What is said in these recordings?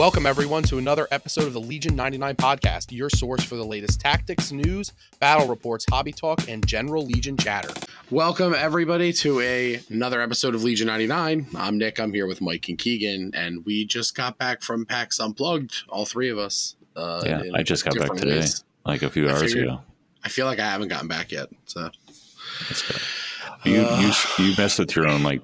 Welcome, everyone, to another episode of the Legion 99 podcast, your source for the latest tactics, news, battle reports, hobby talk, and general Legion chatter. Welcome, everybody, to a, another episode of Legion 99. I'm Nick. I'm here with Mike and Keegan, and we just got back from PAX Unplugged, all three of us. Uh, yeah, I just got back today, ways. like a few I hours figured, ago. I feel like I haven't gotten back yet. So that's good. You, uh, you you messed with your own like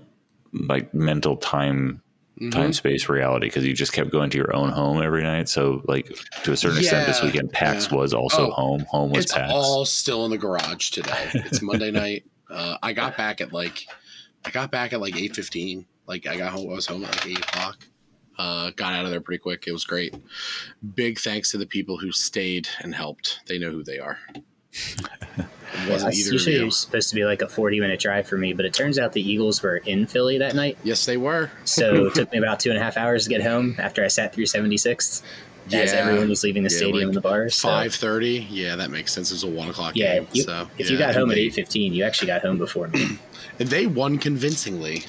like mental time mm-hmm. time space reality because you just kept going to your own home every night. So, like to a certain yeah, extent, this weekend PAX yeah. was also oh, home. Home was it's PAX. all still in the garage today. It's Monday night. Uh, I got back at like I got back at like eight fifteen. Like I got home. I was home at like eight o'clock. Uh, got out of there pretty quick. It was great. Big thanks to the people who stayed and helped. They know who they are. yeah, usually it was supposed to be like a 40 minute drive for me, but it turns out the Eagles were in Philly that night. Yes, they were. so it took me about two and a half hours to get home after I sat through 76th. Yeah, as everyone was leaving the yeah, stadium like and the bars. Five thirty, yeah, that makes sense. It was a one o'clock yeah, game. You, so if you got home at eight fifteen, you actually got home before me. and they won convincingly.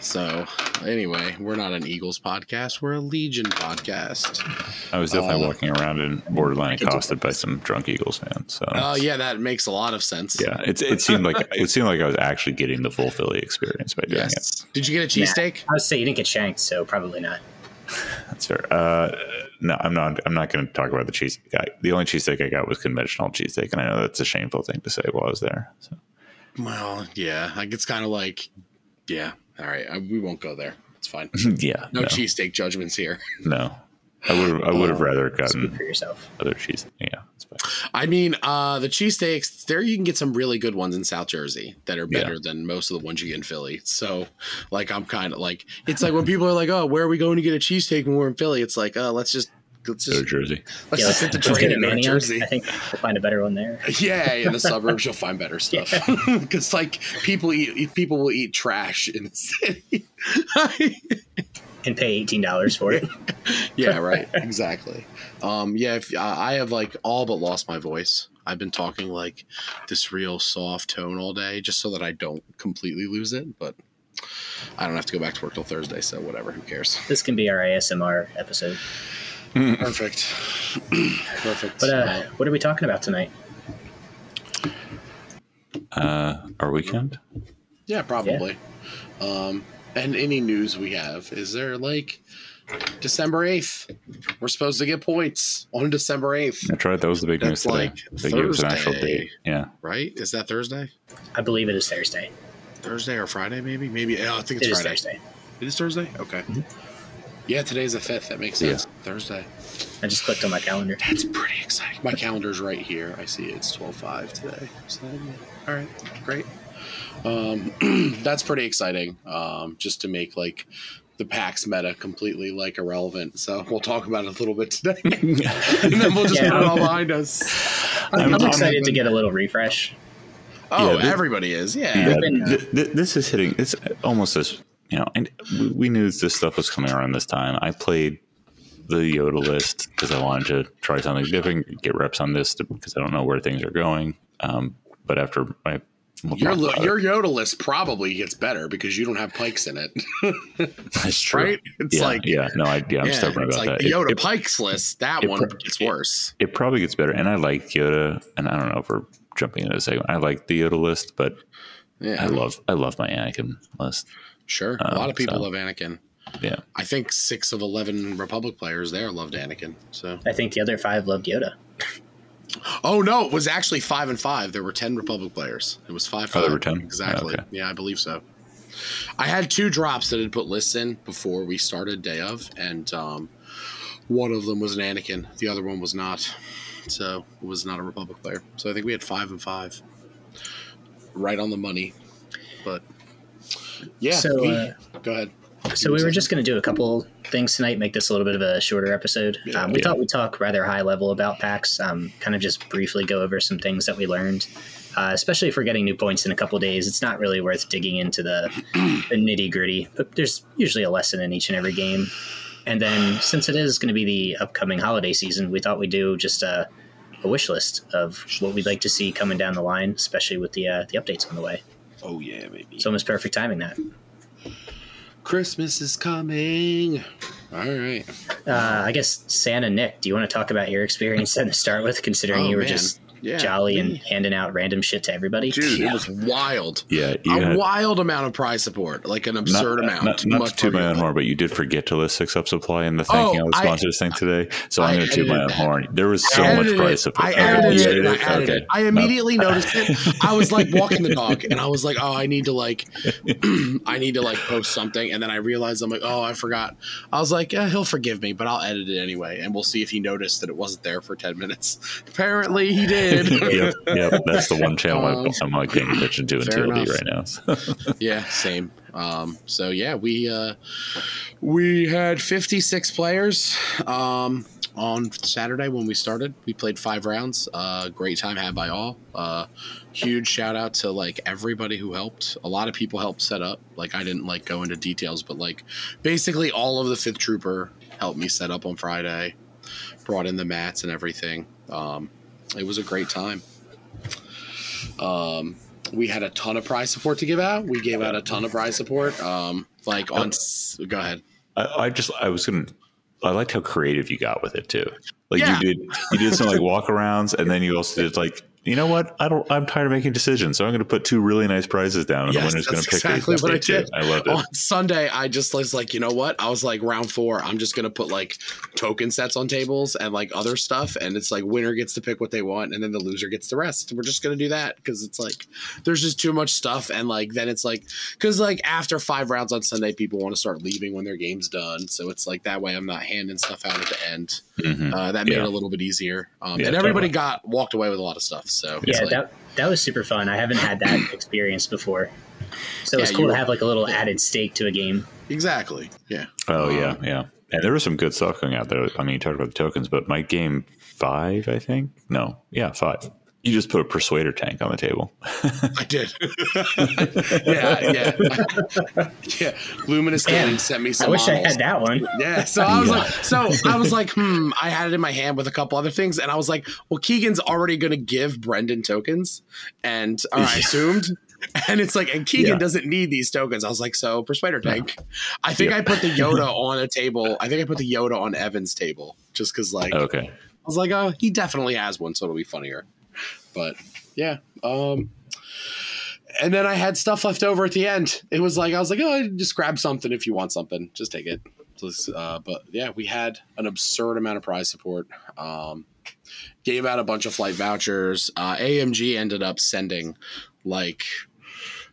So, anyway, we're not an Eagles podcast. We're a Legion podcast. I was definitely uh, walking around and borderline accosted by some drunk Eagles fans. So, oh uh, yeah, that makes a lot of sense. Yeah, it, it seemed like it seemed like I was actually getting the full Philly experience by doing yes. it. Did you get a cheesesteak? I would say you didn't get shanked, so probably not. That's fair. Uh, no, I'm not. I'm not going to talk about the cheese. The only cheesesteak I got was conventional cheesesteak, and I know that's a shameful thing to say while I was there. So. Well, yeah, like it's kind of like, yeah, all right, I, we won't go there. It's fine. yeah, no, no. cheesesteak judgments here. No, I would. I would have rather gotten for yourself. other cheese. Yeah, I mean, uh, the cheesesteaks there you can get some really good ones in South Jersey that are better yeah. than most of the ones you get in Philly. So, like, I'm kind of like, it's like when people are like, "Oh, where are we going to get a cheesesteak when we're in Philly?" It's like, "Oh, let's just let's just go to Jersey. Let's yeah, just hit the train in Jersey. I think we'll find a better one there. Yeah, in the suburbs you'll find better stuff because yeah. like people eat people will eat trash in the city and pay eighteen dollars for it. yeah, right. Exactly. Um, yeah, if, uh, I have like all but lost my voice. I've been talking like this real soft tone all day just so that I don't completely lose it, but. I don't have to go back to work till Thursday, so whatever. Who cares? This can be our ASMR episode. Perfect. Perfect. But uh, what are we talking about tonight? Uh, our weekend? Yeah, probably. Yeah. Um, and any news we have? Is there like December eighth? We're supposed to get points on December eighth. That's right. That was the big That's news today. Like they Thursday, gave us an actual date. Yeah. Right? Is that Thursday? I believe it is Thursday. Thursday or Friday? Maybe. Maybe. Oh, I think it's it Friday. Thursday. It is Thursday. Okay. Mm-hmm. Yeah, today's the fifth. That makes sense. Yeah. Thursday. I just clicked on my calendar. That's pretty exciting. My calendar's right here. I see it's twelve five today. So, all right, great. Um, that's pretty exciting. Um, just to make like the PAX meta completely like irrelevant. So we'll talk about it a little bit today, and then we'll just yeah. put it all behind us. I'm, I'm excited to get a little refresh. Oh, yeah, this, everybody is. Yeah. yeah th- th- this is hitting. It's almost as you know, and we knew this stuff was coming around this time. I played the Yoda list because I wanted to try something different, get reps on this because I don't know where things are going. Um, but after I your your Yoda list probably gets better because you don't have pikes in it. That's true. Right? It's yeah, like yeah, no, I, yeah, I'm yeah, stubborn about like that. The Yoda it, pikes list, that it, one it, gets worse. It, probably gets better, and I like Yoda, and I don't know if we're jumping into a segment. I like the Yoda list, but yeah. I love I love my Anakin list. Sure, um, a lot of people so, love Anakin. Yeah, I think six of eleven Republic players there loved Anakin. So I think the other five loved Yoda. Oh no, it was actually five and five. There were ten Republic players. It was five. Oh, there were ten exactly. okay. Yeah, I believe so. I had two drops that had put lists in before we started day of, and um, one of them was an Anakin. The other one was not. So it was not a Republic player. So I think we had five and five. Right on the money, but yeah. So we, uh, go ahead. So we were just going to do a couple things tonight, make this a little bit of a shorter episode. Yeah, um, we yeah. thought we'd talk rather high level about PAX, um, kind of just briefly go over some things that we learned. Uh, especially if we're getting new points in a couple days, it's not really worth digging into the, the nitty gritty. But there's usually a lesson in each and every game. And then since it is going to be the upcoming holiday season, we thought we'd do just a, a wish list of what we'd like to see coming down the line, especially with the uh, the updates on the way. Oh yeah, baby! It's almost perfect timing that. Christmas is coming. All right. Uh, I guess Santa Nick, do you want to talk about your experience to start with, considering Oh, you were man. just Yeah. jolly and handing out random shit to everybody? Dude, it was wild. Yeah, you a had, wild amount of prize support, like an absurd amount. Not, Too not much to toot my own horn, but you did forget to list six up supply in the thanking Oh, all the I- sponsors thing today. So I I'm going to toot my own horn. There was so much edited price support. I Okay, edited it. I added Okay. it. I immediately noticed it. I was like walking the dog, and I was like, "Oh, I need to like, I need to like post something." And then I realized I'm like, "Oh, I forgot." I was like, "Yeah, he'll forgive me, but I'll edit it anyway, and we'll see if he noticed that it wasn't there for ten minutes." Apparently, he did. Yep, yep. That's the one channel Um, I'm, paying attention to in TLD enough. right now. So. yeah, same. Um, so yeah, we uh, we had 56 players um, on Saturday when we started. We played five rounds. Uh, great time had by all. Uh, huge shout out to like everybody who helped. A lot of people helped set up. Like I didn't like go into details, but like basically all of the fifth trooper helped me set up on Friday. Brought in the mats and everything. Um, it was a great time. Um, we had a ton of prize support to give out. We gave out a ton of prize support. Um, like on, go ahead. I, I just I was gonna I liked how creative you got with it too. Like Yeah. you did you did some like walk arounds and then you also did like you know what I don't I'm tired of making decisions so I'm going to put two really nice prizes down and Yes, the winner's going to pick exactly what I did. I loved it. On Sunday, I just was like, you know what? I was like, round four, I'm just gonna put like token sets on tables and like other stuff, and it's like winner gets to pick what they want, and then the loser gets the rest. We're just gonna do that because it's like there's just too much stuff, and like then it's like because like after five rounds on Sunday, people want to start leaving when their game's done, so it's like that way I'm not handing stuff out at the end. Mhm. Uh, that made Yeah. it a little bit easier, um, Yeah, and everybody got walked away with a lot of stuff. So it's Yeah, like, that that was super fun. I haven't had that experience before, so it's Yeah, cool to have like a little added stake to a game. exactly, yeah. Oh Um, yeah, yeah. And there was some good stuff going out there. I mean, you talked about the tokens, but my game five, I think. No, yeah, five. You just put a persuader tank on the table. I did. yeah, yeah, yeah. Luminous Cannon Gaming sent me I some. wish I had that one. Yeah, so I was Yeah. like, so I was like, hmm. I had it in my hand with a couple other things, and I was like, well, Keegan's already going to give Brendan tokens, and or I assumed. And it's like, and Keegan Yeah. doesn't need these tokens. I was like, so Persuader Tank. I think I put the Yoda on a table. I think I put the Yoda on Evan's table just because, like, Okay. I was like, oh, he definitely has one, so it'll be funnier. But yeah. Um and then I had stuff left over at the end. It was like I was like, oh, just grab something if you want something. Just take it. Uh, but yeah, we had an absurd amount of prize support. Um, gave out a bunch of flight vouchers. Uh, AMG ended up sending like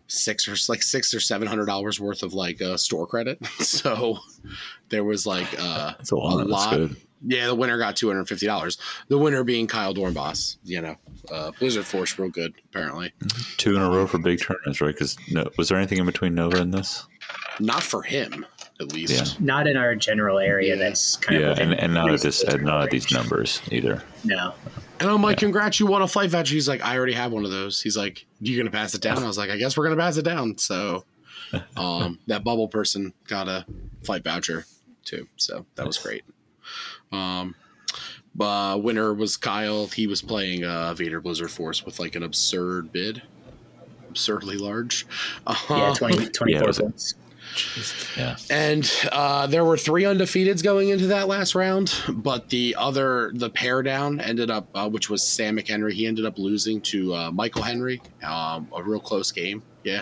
six or like six or seven hundred dollars worth of like uh, store credit. so there was like uh, a lot. That's lot. Good. yeah, the winner got two hundred fifty dollars. The winner being Kyle Dornbos. You know, uh, Blizzard Force, real good apparently. Two in a row for big tournaments, right? Because no, was there anything in between Nova and this? Not for him, at least. Yeah. Not in our general area. Yeah. That's kind Yeah, of and, and not at this, and not at these numbers either. No, And I'm like, congrats, you won a flight voucher. He's like, I already have one of those. He's like, you're gonna pass it down? I was like, I guess we're gonna pass it down. So, um, that bubble person got a flight voucher too. So that was great. Um, uh, winner was Kyle. He was playing uh, Vader Blizzard Force with like an absurd bid, absurdly large. yeah, Uh, 20, 24 Yeah, it was a- points. Yeah. And uh, there were three undefeateds going into that last round, but the other, the pair down ended up, uh, which was Sam McHenry. He ended up losing to uh, Michael Henry, um, a real close game. Yeah.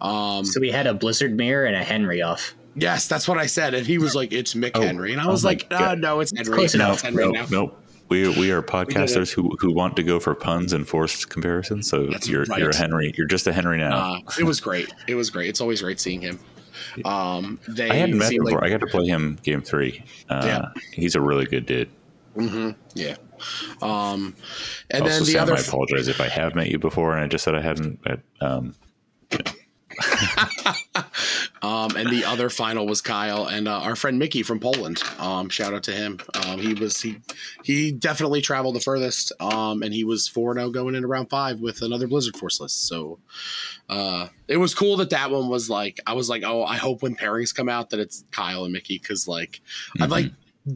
Um, So we had a Blizzard mirror and a Henry off. Yes, that's what I said. And he was like, "It's Mick Oh, Henry," and I oh was my like, God. "No, it's Henry. close enough. It's Henry Nope, now." nope. We, we are podcasters who, who want to go for puns and forced comparisons. So That's you're you're a. Henry. You're just a Henry now. Uh, it was great. It was great. It's always great seeing him. Um, they I hadn't met him like- before. I got to play him game three. Uh, Yeah. He's a really good dude. Mhm, yeah. Um, and also, then the Sam, other I apologize if I have met you before and I just said I hadn't. But, um, Um, and the other final was Kyle and uh, our friend Mickey from Poland. Um, shout out to him. Um, he was he he definitely traveled the furthest. Um, and he was four zero going into round five with another Blizzard Force list. So uh, it was cool that that one was like I was like, oh, I hope when pairings come out that it's Kyle and Mickey because like I'd like.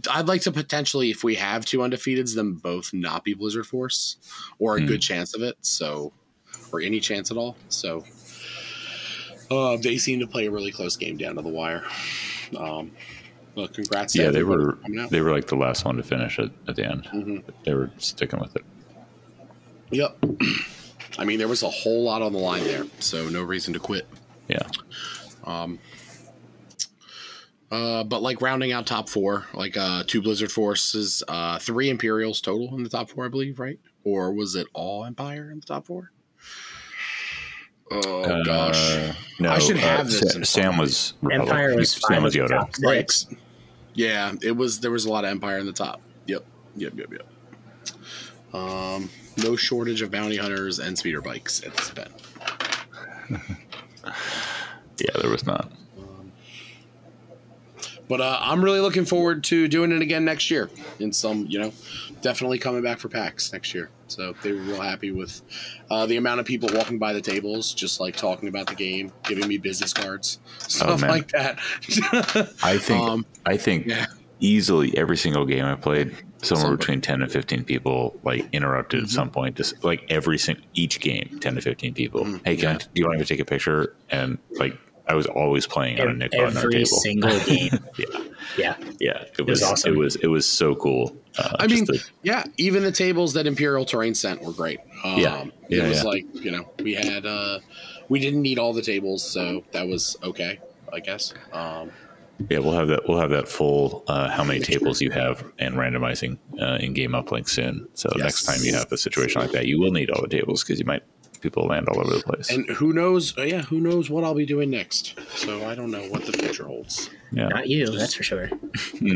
I'd like to potentially, if we have two undefeateds, them both not be Blizzard Force, or a Hmm. good chance of it. So, or any chance at all. So, Uh, they seem to play a really close game down to the wire. Um, well, congrats. Yeah, they were they were like the last one to finish it at the end. Mhm. They were sticking with it. Yep. I mean, there was a whole lot on the line there, so no reason to quit. Yeah. Um. Uh, but like rounding out top four, like uh, two Blizzard Forces, uh, three Imperials total in the top four, I believe, right? Or was it all Empire in the top four? Oh gosh, Uh, no, I should uh, have this Sa- in front Sam was Republic. Empire was Sam was Yoda. top six. yeah, it was. There was a lot of Empire in the top. Yep, yep, yep, yep. Um, no shortage of bounty hunters and speeder bikes at this event. Yeah, there was not. But uh, I'm really looking forward to doing it again next year. In some, you know, definitely coming back for PAX next year. So they were real happy with uh, the amount of people walking by the tables, just like talking about the game, giving me business cards, stuff Oh, like that. I think Um, I think yeah. easily every single game I played, somewhere Somebody. between ten and fifteen people like interrupted Mm-hmm. at some point. Just like every single each game, ten to fifteen people. Mhm. Hey, can I, do you want me to take a picture? And like I was always playing on a nickel on our table. single game. yeah, Yeah. yeah, it was was, awesome. It was it was so cool. Uh, I mean, the- yeah, even the tables that Imperial Terrain sent were great. Um, Yeah. Yeah, it was yeah. like you know we had uh, we didn't need all the tables, so that was okay, I guess. Um, yeah, we'll have that. We'll have that full uh, how many tables you have and randomizing uh, in game uplink soon. So Yes. next time you have a situation like that, you will need all the tables because you might people land all over the place. and who knows? Uh, yeah, who knows what I'll be doing next? So I don't know what the future holds. yeah, Not you, that's for sure.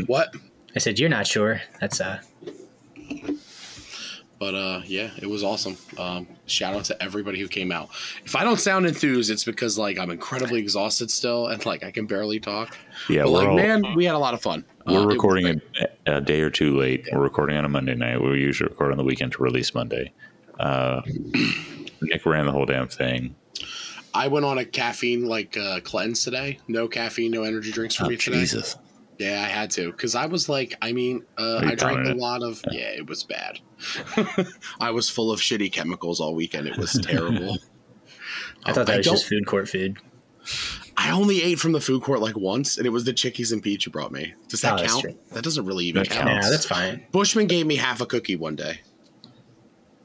What? I said you're not sure. That's uh But uh, yeah, it was awesome. Um, shout out to everybody who came out. If I don't sound enthused, it's because like I'm incredibly exhausted still, and like I can barely talk. yeah. but we're like, all, man, we had a lot of fun. Uh, We're it was recording a, a day or two late. We're recording on a Monday night. We usually record on the weekend to release Monday. Uh, Nick ran the whole damn thing. I went on a caffeine like uh, cleanse today. No caffeine, no energy drinks for Oh, me today. Jesus. Yeah, I had to because I was like, I mean, uh, I drank a it? lot of. Yeah, it was bad. I was full of shitty chemicals all weekend. It was terrible. I thought that Um, was just food court food. I only ate from the food court like once, and it was the Chickie's and Pete's you brought me. Does that Oh, count? That doesn't really even That count. Yeah, that's fine. Bushman gave me half a cookie one day.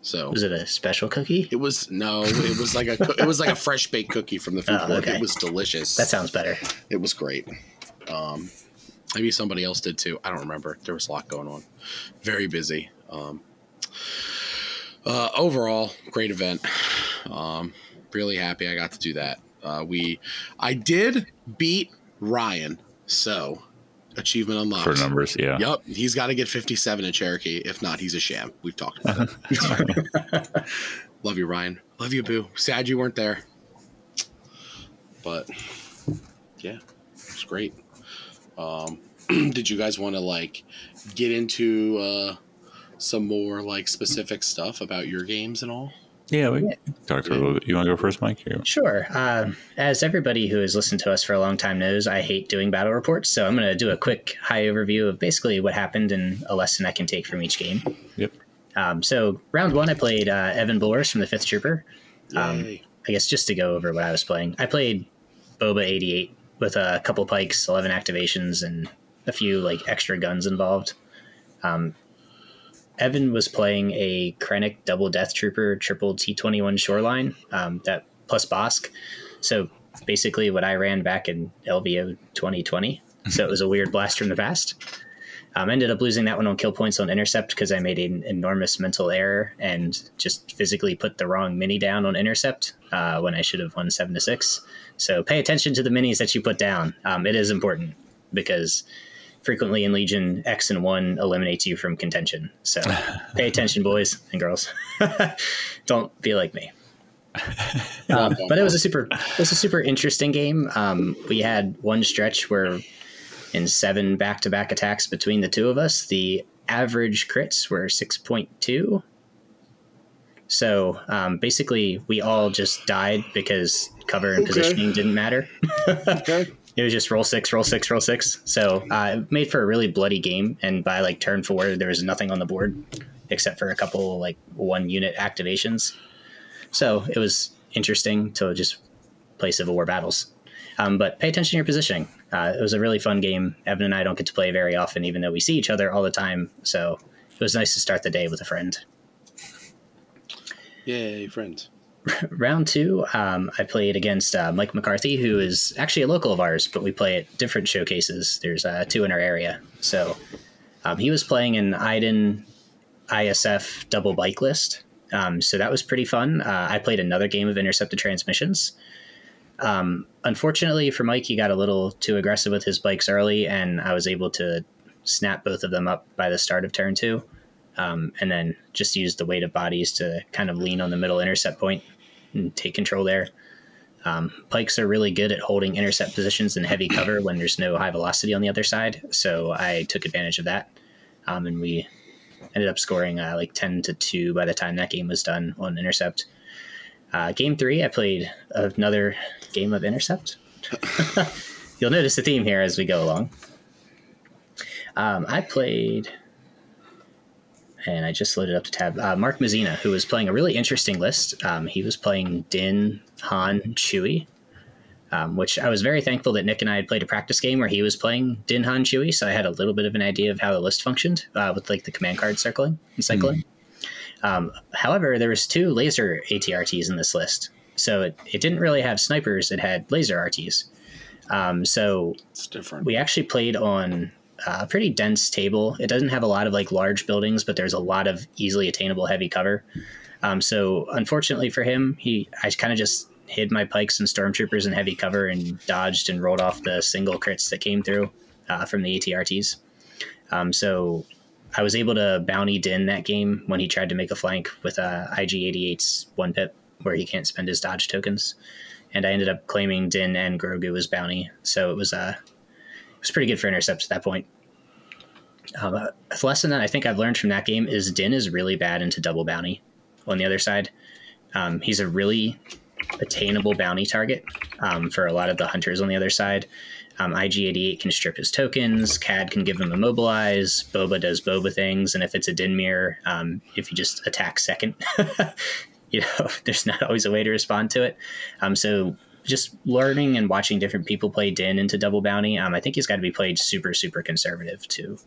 So Was it a special cookie? it was no, it was like a it was like a fresh baked cookie from the food Oh, court. okay. It was delicious. That sounds better. it was great. Um, maybe somebody else did too. I don't remember. There was a lot going on. Very busy. Um, uh, overall, great event. Um, really happy I got to do that. Uh, we, I did beat Ryan, so achievement unlocked. For numbers, yeah. Yep, he's got to get 57 in Cherokee. If not, he's a sham. We've talked about it. Love you, Ryan. Love you, Boo. Sad you weren't there. But yeah, it's great. Um, did you guys want to like get into uh, some more like specific stuff about your games and all? Yeah, we talked a little bit. You want to go first, Mike? Here. Sure. Um, as everybody who has listened to us for a long time knows, I hate doing battle reports. So I'm going to do a quick high overview of basically what happened and a lesson I can take from each game. Yep. Um, so round one, I played uh, Evan Blores from the Fifth Trooper. Um, I guess just to go over what I was playing, I played Boba 88 with a couple pikes, 11 activations, and a few like extra guns involved. Um, Evan was playing a Krennic Double Death Trooper triple T21 Shoreline um, that plus Bossk. So basically, what I ran back in LVO 2020. So it was a weird blast from the past. Um, ended up losing that one on kill points on intercept because I made an enormous mental error and just physically put the wrong mini down on intercept uh, when I should have won seven to six. So pay attention to the minis that you put down. Um, it is important because frequently in Legion, X and one eliminates you from contention. So pay attention, boys and girls. Don't be like me. Um, but it was a super, it was a super interesting game. Um, we had one stretch where in seven back-to-back attacks between the two of us, the average crits were six point two. So um, basically, we all just died because cover and Okay. positioning didn't matter. Okay. It was just roll six, roll six, roll six. So uh, it made for a really bloody game. And by like turn four, there was nothing on the board except for a couple like one unit activations. So it was interesting to just play Civil War battles. Um, but pay attention to your positioning. Uh, it was a really fun game. Evan and I don't get to play very often, even though we see each other all the time. So it was nice to start the day with a friend. Yay, friends. Round two, um, I played against uh, Mike McCarthy, who is actually a local of ours, but we play at different showcases. There's uh, two in our area. So um, he was playing an Iden ISF double bike list. Um, so that was pretty fun. Uh, I played another game of intercepted transmissions. Um, unfortunately for Mike, he got a little too aggressive with his bikes early, and I was able to snap both of them up by the start of turn two. Um, and then just use the weight of bodies to kind of lean on the middle intercept point and take control there. Um, pikes are really good at holding intercept positions in heavy cover when there's no high velocity on the other side. So I took advantage of that. Um, and we ended up scoring uh, like 10 to 2 by the time that game was done on intercept. Uh, game three, I played another game of intercept. You'll notice a theme here as we go along. Um, I played, and I just loaded up the tab. Uh, Mark Mazzina, who was playing a really interesting list. Um, he was playing Din, Han, Chewie, um, which I was very thankful that Nick and I had played a practice game where he was playing Din, Han, Chewie, so I had a little bit of an idea of how the list functioned uh, with like the command card circling and cycling. Mm. Um, however, there was two laser ATRTs in this list, so it, it didn't really have snipers; it had laser RTs. Um, so it's different. We actually played on a pretty dense table. It doesn't have a lot of like large buildings, but there's a lot of easily attainable heavy cover. Um, so unfortunately for him, he I kind of just hid my pikes and stormtroopers in heavy cover and dodged and rolled off the single crits that came through uh, from the ATRTs. Um, so I was able to bounty Din that game when he tried to make a flank with uh, IG88's one pip, where he can't spend his dodge tokens. And I ended up claiming Din and Grogu as bounty, so it was uh, it was pretty good for intercepts at that point. Um, lesson that I think I've learned from that game is Din is really bad into double bounty. On the other side, um, he's a really attainable bounty target um, for a lot of the hunters on the other side. Um, IG88 can strip his tokens. Cad can give him immobilize. Boba does Boba things, and if it's a Dinmir, um, if you just attack second, you know, there's not always a way to respond to it. Um, so just learning and watching different people play Din into double bounty, um, I think he's got to be played super super conservative to,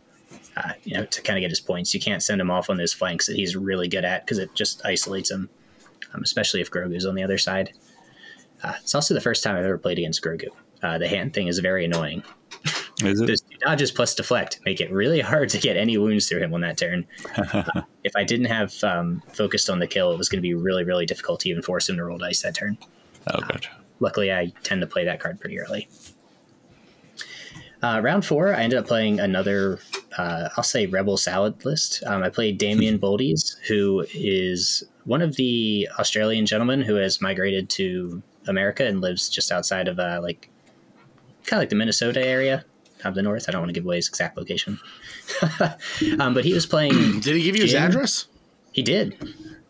uh, you know, to kind of get his points. You can't send him off on those flanks that he's really good at because it just isolates him, um, especially if Grogu's on the other side. Uh, it's also the first time I've ever played against Grogu. Uh, the hand thing is very annoying. Is it? Those dodges plus deflect make it really hard to get any wounds through him on that turn. uh, if I didn't have um, focused on the kill, it was going to be really, really difficult to even force him to roll dice that turn. Oh, gotcha. Uh, luckily, I tend to play that card pretty early. Uh, round four, I ended up playing another, uh, I'll say, Rebel Salad list. Um, I played Damien Boldies, who is one of the Australian gentlemen who has migrated to America and lives just outside of uh, like kind of like the Minnesota area of the north. I don't want to give away his exact location. um, but he was playing. did he give you his address? He did.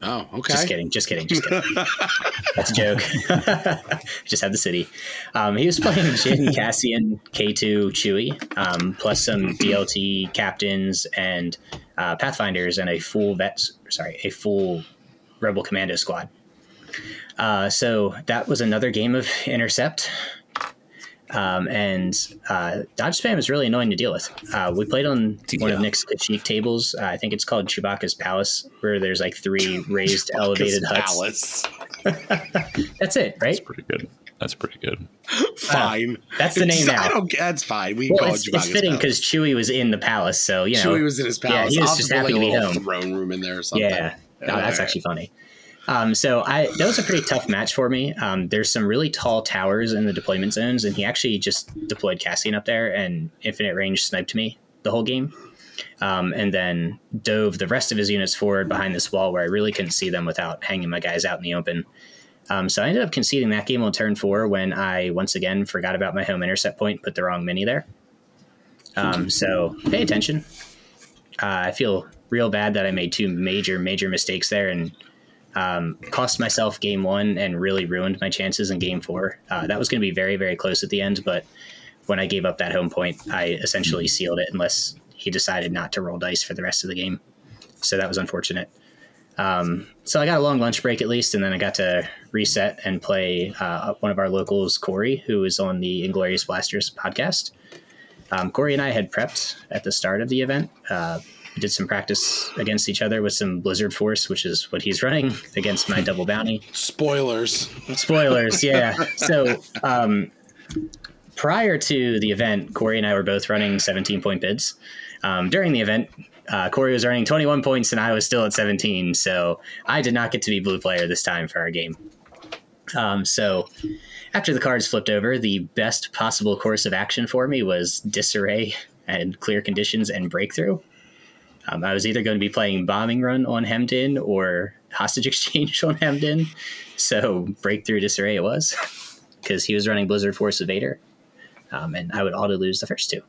Oh, okay. Just kidding. Just kidding. Just kidding. That's a joke. just had the city. Um, he was playing Jyn, Cassian, K2, Chewie, um, plus some DLT captains and uh, Pathfinders and a full vet. Sorry, a full Rebel Commando squad. Uh, so that was another game of intercept. Um, and uh, dodge spam is really annoying to deal with. Uh, we played on yeah. one of Nick's Kashyyyk tables. Uh, I think it's called Chewbacca's Palace, where there's like three raised elevated huts. that's it, right? That's pretty good. That's pretty good. fine. that's the name now. that's fine. We well, call it's, it it's fitting because Chewie was in the palace, so you know. Chewie was in his palace. Yeah, he was just happy like to be home. Throne room in there or something. Yeah, no, that's right. actually funny. Um, so I that was a pretty tough match for me. Um, there's some really tall towers in the deployment zones, and he actually just deployed Cassian up there and infinite range sniped me the whole game. Um, and then dove the rest of his units forward behind this wall where I really couldn't see them without hanging my guys out in the open. Um, so I ended up conceding that game on turn four when I once again forgot about my home intercept point, put the wrong mini there. Um, so pay attention. Uh, I feel real bad that I made two major, major mistakes there, and um, cost myself game one and really ruined my chances in game four. Uh, that was going to be very, very close at the end, but when I gave up that home point, I essentially sealed it unless he decided not to roll dice for the rest of the game. So that was unfortunate. Um, so I got a long lunch break at least, and then I got to reset and play uh, one of our locals, Corey, who is on the Inglorious Blasters podcast. Um, Corey and I had prepped at the start of the event. Uh, we did some practice against each other with some Blizzard Force, which is what he's running against my double bounty. Spoilers. Spoilers, yeah. So um, prior to the event, Corey and I were both running 17 point bids. Um, during the event, uh, Corey was earning 21 points and I was still at 17. So I did not get to be blue player this time for our game. Um, so after the cards flipped over, the best possible course of action for me was disarray and clear conditions and breakthrough. Um, I was either going to be playing bombing run on Hemmed or hostage exchange on Hemmed So breakthrough disarray it was because he was running Blizzard Force Evader. Um, and I would auto lose the first two.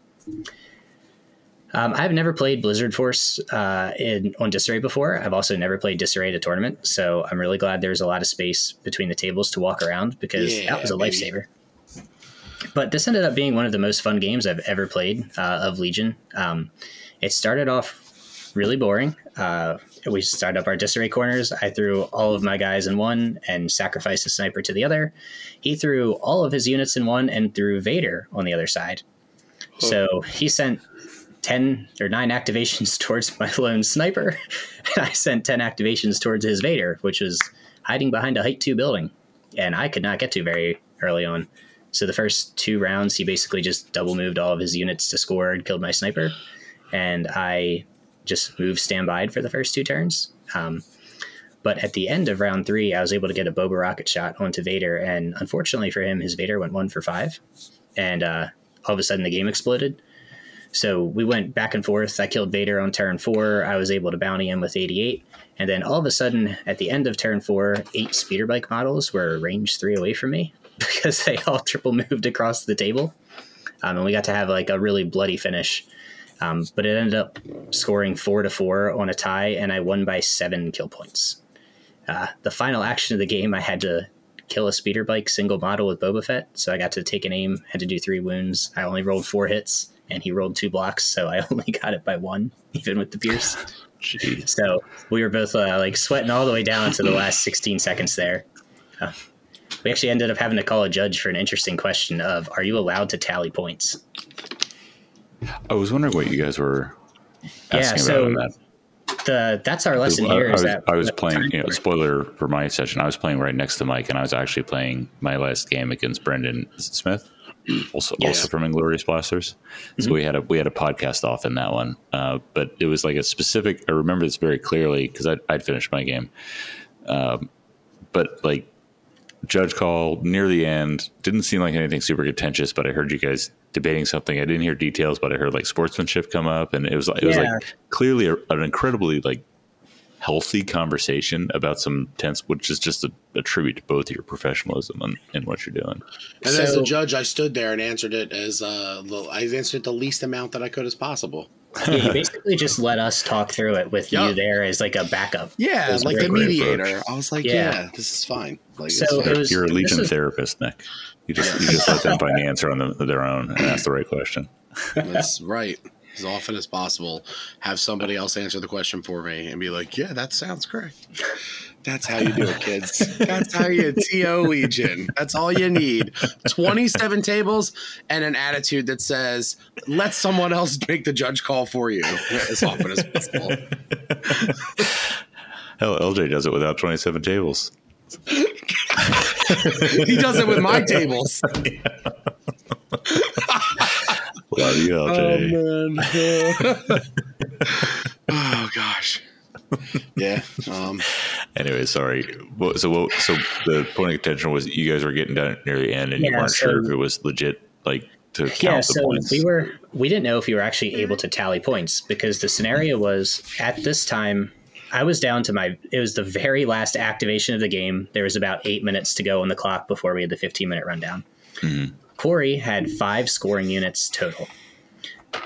Um, I've never played Blizzard Force uh, in, on Disarray before. I've also never played Disarray at a tournament, so I'm really glad there's a lot of space between the tables to walk around because Yeah, that was a baby. lifesaver. But this ended up being one of the most fun games I've ever played uh, of Legion. Um, it started off really boring. Uh, we started up our disarray corners. I threw all of my guys in one and sacrificed a sniper to the other. He threw all of his units in one and threw Vader on the other side. So he sent 10 or 9 activations towards my lone sniper. And I sent 10 activations towards his Vader, which was hiding behind a height 2 building. And I could not get to very early on. So the first two rounds, he basically just double moved all of his units to score and killed my sniper. And I just moved standby for the first two turns. Um, but at the end of round three, I was able to get a Boba rocket shot onto Vader. And unfortunately for him, his Vader went one for five. And uh, all of a sudden, the game exploded. So we went back and forth. I killed Vader on turn four. I was able to bounty him with 88. And then all of a sudden, at the end of turn four, eight speeder bike models were range three away from me because they all triple moved across the table. Um, and we got to have like a really bloody finish. Um, but it ended up scoring four to four on a tie, and I won by seven kill points. Uh, the final action of the game, I had to kill a speeder bike single model with Boba Fett. So I got to take an aim, had to do three wounds. I only rolled four hits, and he rolled two blocks, so I only got it by one, even with the Pierce. So we were both uh, like sweating all the way down to the last 16 seconds there. Uh, we actually ended up having to call a judge for an interesting question of Are you allowed to tally points? I was wondering what you guys were Yeah, asking so about on that. The, that's our lesson I, here. I Is was, that I was playing, you know, spoiler for my session, I was playing right next to Mike and I was actually playing my last game against Brendan Smith, also, Yes. also from Inglorious Blasters. So we had a, we had a podcast off in that one. Uh, but it was like a specific, I remember this very clearly because I'd, I'd finished my game. Um, but like judge call near the end didn't seem like anything super contentious, but I heard you guys debating something. I didn't hear details, but I heard like sportsmanship come up and it was like, it was Yeah. like clearly a, an incredibly like healthy conversation about some tense, which is just a, a tribute to both your professionalism and, and what you're doing. And as So- a judge, I stood there and answered it as uh, the, I answered it the least amount that I could as possible. Yeah, you basically just let us talk through it with Yeah. you there as like a backup. Yeah, It a like the mediator. approach. I was like, Yeah. yeah, this is fine. Like, So it's it fine. was- You're a Legion is- therapist, Nick. You just you just let them find the answer on the, their own and ask the right question. That's right. As often as possible, have somebody else answer the question for me and be like, "Yeah, that sounds correct." That's how you do it, kids. That's how you TO Legion. That's all you need. Twenty-seven tables and an attitude that says, "Let someone else make the judge call for you." As often as possible. Hell, LJ does it without 27 tables. He does it with my tables. Love you, LJ. Oh, man. oh gosh. Yeah. Um, Anyway, sorry. What- So, what, so the point of contention was you guys were getting down near the end, and you weren't so- sure if it was legit, like to count Yeah, the so points. we were we didn't know if you were actually able to tally points because the scenario was at this time I was down to my it was the very last activation of the game. There was about eight minutes to go on the clock before we had the 15 minute rundown. Mhm. Corey had five scoring units total.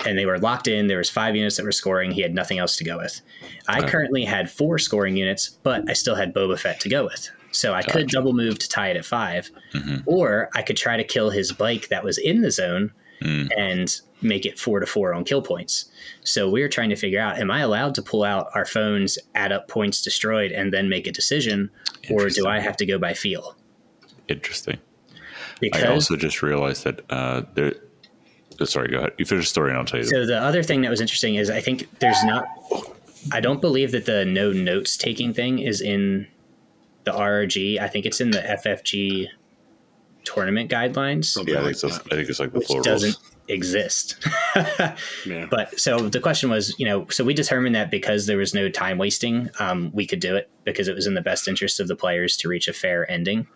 And they were locked in. There was five units that were scoring. He had nothing else to go with. I currently had four scoring units, but I still had Boba Fett to go with. So I could double move to tie it at 5 Mhm. or I could try to kill his bike that was in the zone Mm. and make it four to four on kill points. So we're trying to figure out: Am I allowed to pull out our phones, add up points destroyed, and then make a decision, or do I have to go by feel? Interesting. Because I also just realized that uh, there. Oh, Sorry, go ahead. You finish the story, and I'll tell you. So the other thing that was interesting is I think there's not. I don't believe that the no notes taking thing is in the RRG. I think it's in the FFG tournament guidelines, Something yeah, I think, it's, that. I think it's like the which floor doesn't rules. exist. Yeah. But so the question was, you know, so we determined that because there was no time wasting, um, we could do it because it was in the best interest of the players to reach a fair ending.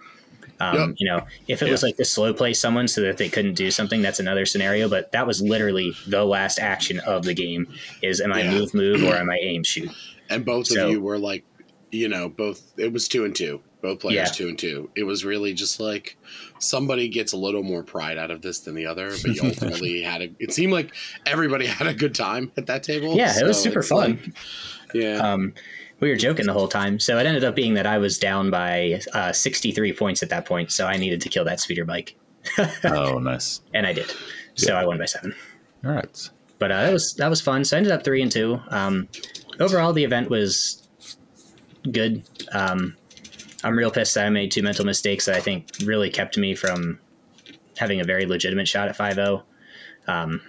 Um, Yep. You know, if it was like to slow play someone so that they couldn't do something, that's another scenario. But that was literally the last action of the game: is am I Yeah. move move or am I aim shoot? and both So- of you were like, you know, both. It was two and two. Both players Yeah. two and two. It was really just like somebody gets a little more pride out of this than the other, but you ultimately had a. It seemed like everybody had a good time at that table. Yeah, it was super fun. like- yeah, Um, we were joking the whole time, so it ended up being that I was down by uh, 63 points at that point, so I needed to kill that speeder bike, oh, nice. and I did. So Yeah. I won by seven. All right. but uh, that was that was fun. So I ended up three and two. Um, overall, the event was good. Um, I'm real pissed that I made two mental mistakes that I think really kept me from having a very legitimate shot at 5-0. Um,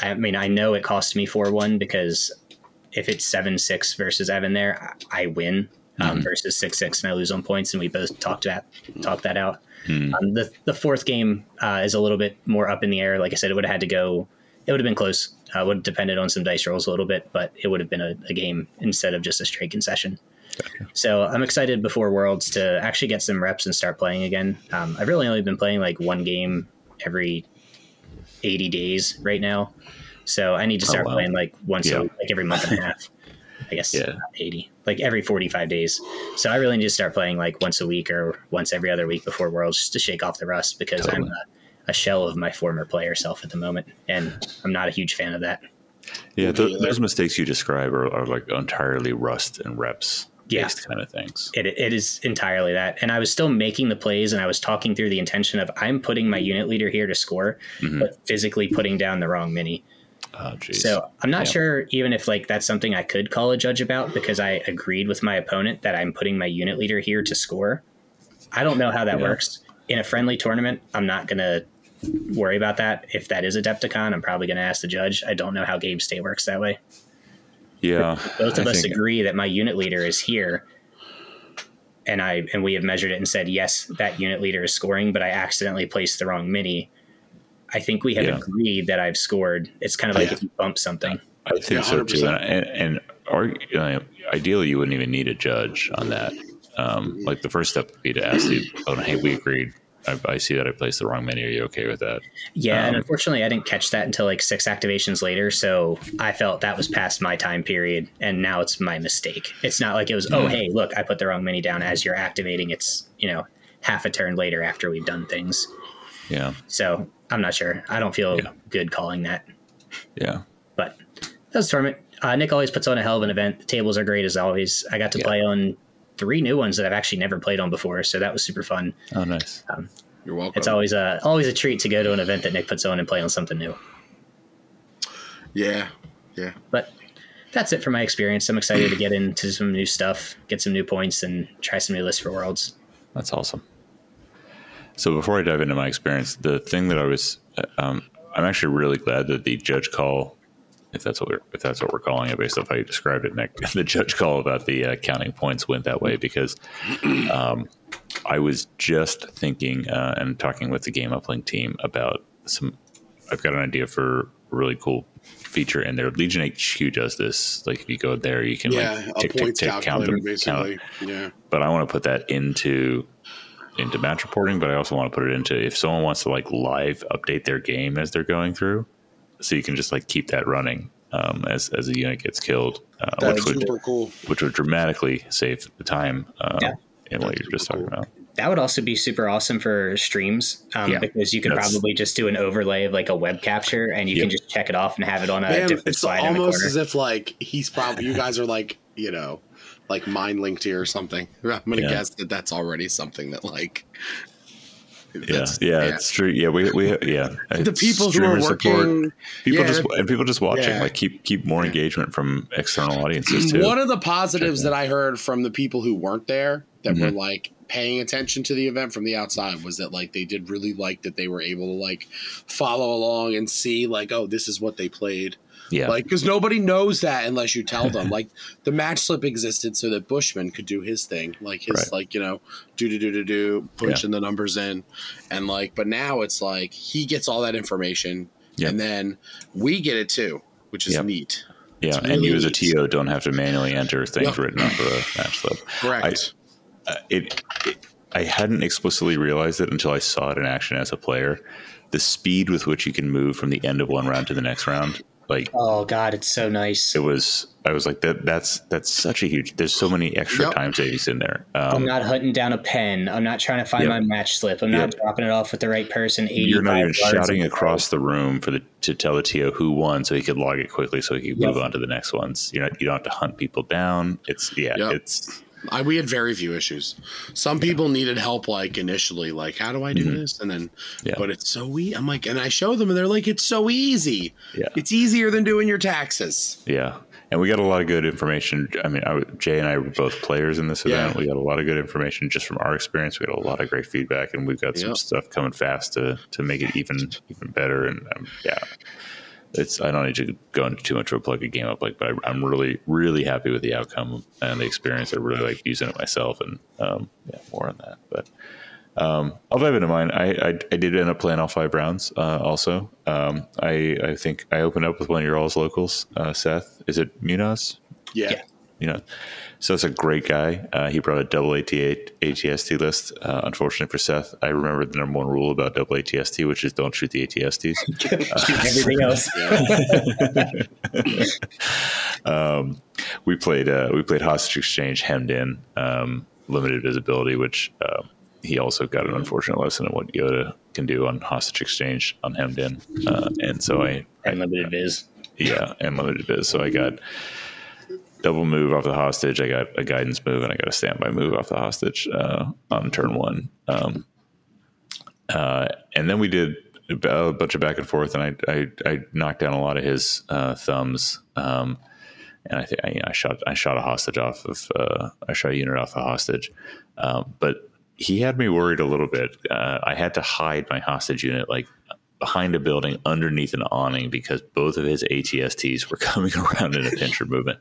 I mean, I know it cost me 4-1 because if it's 7-6 versus Evan there, I I win um, Mhm. versus 6-6 and I lose on points, and we both talked that talked that out. Hmm. Um, the the fourth game uh, is a little bit more up in the air. Like I said, it would have had to go. It would have been close. Uh, would have depended on some dice rolls a little bit, but it would have been a, a game instead of just a straight concession. So I'm excited before Worlds to actually get some reps and start playing again. Um, I've really only been playing like one game every 80 days right now, so I need to Oh, start wow. playing like once Yeah. a, like every month and a half. I guess Yeah. 80, like every 45 days. So I really need to start playing like once a week or once every other week before Worlds just to shake off the rust because I'm a, a shell of my former player self at the moment, and I'm not a huge fan of that. Yeah, Okay, th- those mistakes you describe are, are like entirely rust and reps Yeah. kind of things. It, it is entirely that. And I was still making the plays and I was talking through the intention of I'm putting my unit leader here to score, Mhm. but physically putting down the wrong mini. Oh, jeez. So I'm not Yeah. sure even if like that's something I could call a judge about because I agreed with my opponent that I'm putting my unit leader here to score. I don't know how that Yeah. works. In a friendly tournament, I'm not gonna worry about that. If that is Adepticon, I'm probably gonna ask the judge. I don't know how game state works that way. yeah, Both of I us think- agree that my unit leader is here. And I and we have measured it and said yes, that unit leader is scoring, but I accidentally placed the wrong mini. I think we have Yeah. agreed that I've scored. It's kind of like Yeah. if you bump something. I think Yeah, so too. And, and, and uh, ideally, you wouldn't even need a judge on that. Um, like the first step would be to ask the opponent, "Hey, we agreed. I, I see that I placed the wrong menu. Are you okay with that?" Yeah, and Um, unfortunately, I didn't catch that until like six activations later. So I felt that was past my time period, and now it's my mistake. It's not like it was, oh, hey, look, I put the wrong mini down as you're activating. It's, you know, half a turn later after we've done things. Yeah, So I'm not sure. I don't feel Yeah. good calling that. yeah, But that was a tournament. Uh, Nick always puts on a hell of an event. The tables are great as always. I got to Yeah. play on three new ones that I've actually never played on before, so that was super fun. Oh, nice. you're welcome. It's always a always a treat to go to an event that Nick puts on and play on something new. yeah, yeah. But that's it for my experience. I'm excited to get into some new stuff, get some new points, and try some new lists for Worlds. That's awesome. So before I dive into my experience, the thing that I was, um, I'm actually really glad that the judge call, if that's what we're, if that's what we're calling it, based off how you described it, Nick, the judge call about the uh, counting points went that way because um, I was just thinking uh, and talking with the Game Uplink team about some. I've got an idea for a really cool feature in there. Legion HQ does this. Like if you go there, you can Yeah, like tick tick points tick count them, count basically. Yeah, but I want to put that into into match reporting, but I also want to put it into if someone wants to like live update their game as they're going through, so you can just like keep that running um, as as a unit gets killed, uh, which would super cool. which would dramatically save the time uh, Yeah. in what you're just super talking cool. about. That would also be super awesome for streams um, Yeah, because you could that's- probably just do an overlay of like a web capture and you can just check it off and have it on a Man, different it's slide in the almost as if like he's probably you guys are like you know like mind linked here or something. I'm gonna Yeah. guess that that's already something that like Yeah, That's- yeah, it's true. Yeah, we we yeah. The people who are Streamer working, people yeah, just and people just watching, yeah. like keep keep more engagement from external audiences too. One of the positives that I heard from the people who weren't there that were mm-hmm. like paying attention to the event from the outside was that like they did really like that they were able to like follow along and see like oh this is what they played yeah, like because nobody knows that unless you tell them like the match slip existed so that Bushman could do his thing like his Right. like you know do do do do do punching the numbers in and like but now it's like he gets all that information Yep. and then we get it too which is Yep. neat yeah, it's and really you as a. TO don't have to manually enter things Yep. written off the match slip. correct uh, it, it I hadn't explicitly realized it until I saw it in action as a player. The speed with which you can move from the end of one round to the next round, like Oh God, it's so nice. it was. I was like that. That's that's such a huge. There's so many extra Yep. time savings in there. I'm Um, not hunting down a pen. I'm not trying to find Yep. my match slip. I'm not dropping it off with the right person. you're not even shouting across the room for the to tell the TO who won, so he could log it quickly, so he could Yep. move on to the next ones. You know, you don't have to hunt people down. It's yeah, Yep. it's I, we had very few issues. Some people needed help, like initially, like how do I do this, and then, Mm-hmm. Yeah. but it's so easy. I'm like, and I show them, and they're like, it's so easy. yeah. It's easier than doing your taxes. Yeah, and we got a lot of good information. I mean, I, Jay and I were both players in this event. Yeah. We got a lot of good information just from our experience. We got a lot of great feedback, and we've got some Yep. stuff coming fast to to make it even even better. And um, yeah, it's I don't need to go into too much of a plug a game up like, but I, I'm really really happy with the outcome and the experience. I really like using it myself, and um, yeah, more on that, but. Um, I'll dive into mine. I, I I did end up playing all five rounds. Uh, also, um, I I think I opened up with one of your all's locals, uh, Seth. Is it Munoz? Yeah, Yeah. You know, so it's a great guy. Uh, he brought a double AT, ATST list. Uh, unfortunately for Seth, I remember the number one rule about double ATST, which is don't shoot the ATSTs. Shoot everything else. um, we played uh, we played hostage exchange hemmed in um, limited visibility, which uh, he also got an unfortunate lesson in what Yoda can do on hostage exchange on hemmed in, uh, and so I, I Unlimited viz. yeah, and limited viz. So I got double move off the hostage. I got a guidance move, and I got a standby move off the hostage uh, on turn one. Um, uh, and then we did a bunch of back and forth, and I I, I knocked down a lot of his uh, thumbs. Um, and I think I, I shot I shot a hostage off of uh, I shot a unit off a hostage, um, but he had me worried a little bit. Uh, I had to hide my hostage unit like behind a building underneath an awning because both of his ATSTs were coming around in a pincher movement.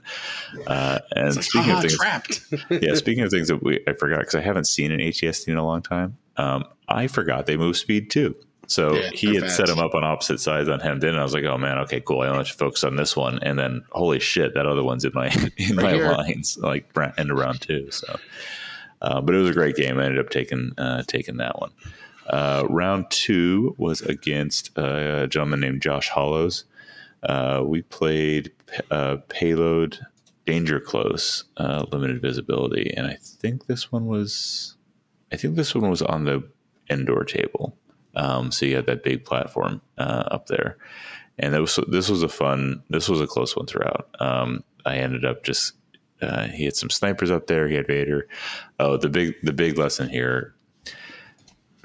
Uh, and like, speaking of things, trapped. yeah, speaking of things that we I forgot because I haven't seen an ATST in a long time. Um, I forgot they move speed too. So Yeah, he had set fast. them up on opposite sides on hemmed in. And I was like, oh man, okay, cool. I only have to focus on this one. And then holy shit, that other one's in my in Right my here. lines, like end of round two. So uh, but it was a great game. I ended up taking uh, taking that one. Uh, round two was against uh, a gentleman named Josh Hollows. Uh, we played uh, payload danger close, uh, limited visibility, and I think this one was, I think this one was on the indoor table. Um, so you had that big platform uh, up there, and that was this was a fun. This was a close one throughout. Um, I ended up just uh, he had some snipers up there. He had Vader. Oh, the big the big lesson here.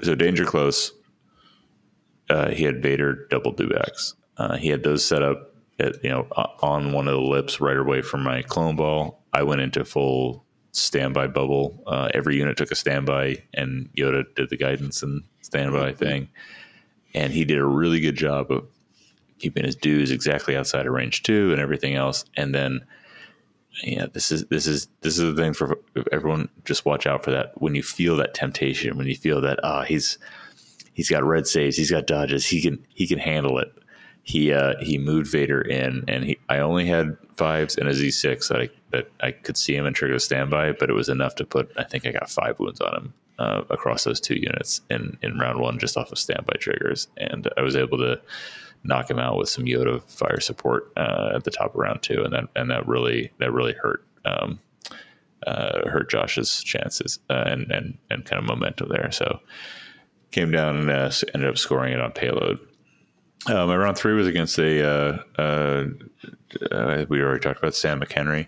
So danger close. Uh, he had Vader double Dewbacks. Uh, he had those set up at you know on one of the lips right away from my clone ball. I went into full standby bubble. Uh, every unit took a standby, and Yoda did the guidance and standby thing. And he did a really good job of keeping his dues exactly outside of range two and everything else. And then yeah, this is this is this is the thing for everyone. Just watch out for that when you feel that temptation, when you feel that ah, he's he's got red saves, he's got dodges, he can he can handle it. He uh, he moved Vader in, and he I only had fives and a Z six that I that I could see him and trigger standby, but it was enough to put. I think I got five wounds on him uh, across those two units in in round one, just off of standby triggers, and I was able to knock him out with some Yoda fire support uh, at the top of round two, and that and that really that really hurt um, uh, hurt Josh's chances uh, and and and kind of momentum there. So came down and uh, ended up scoring it on payload. Uh, my round three was against a uh, we already talked about Sam McHenry.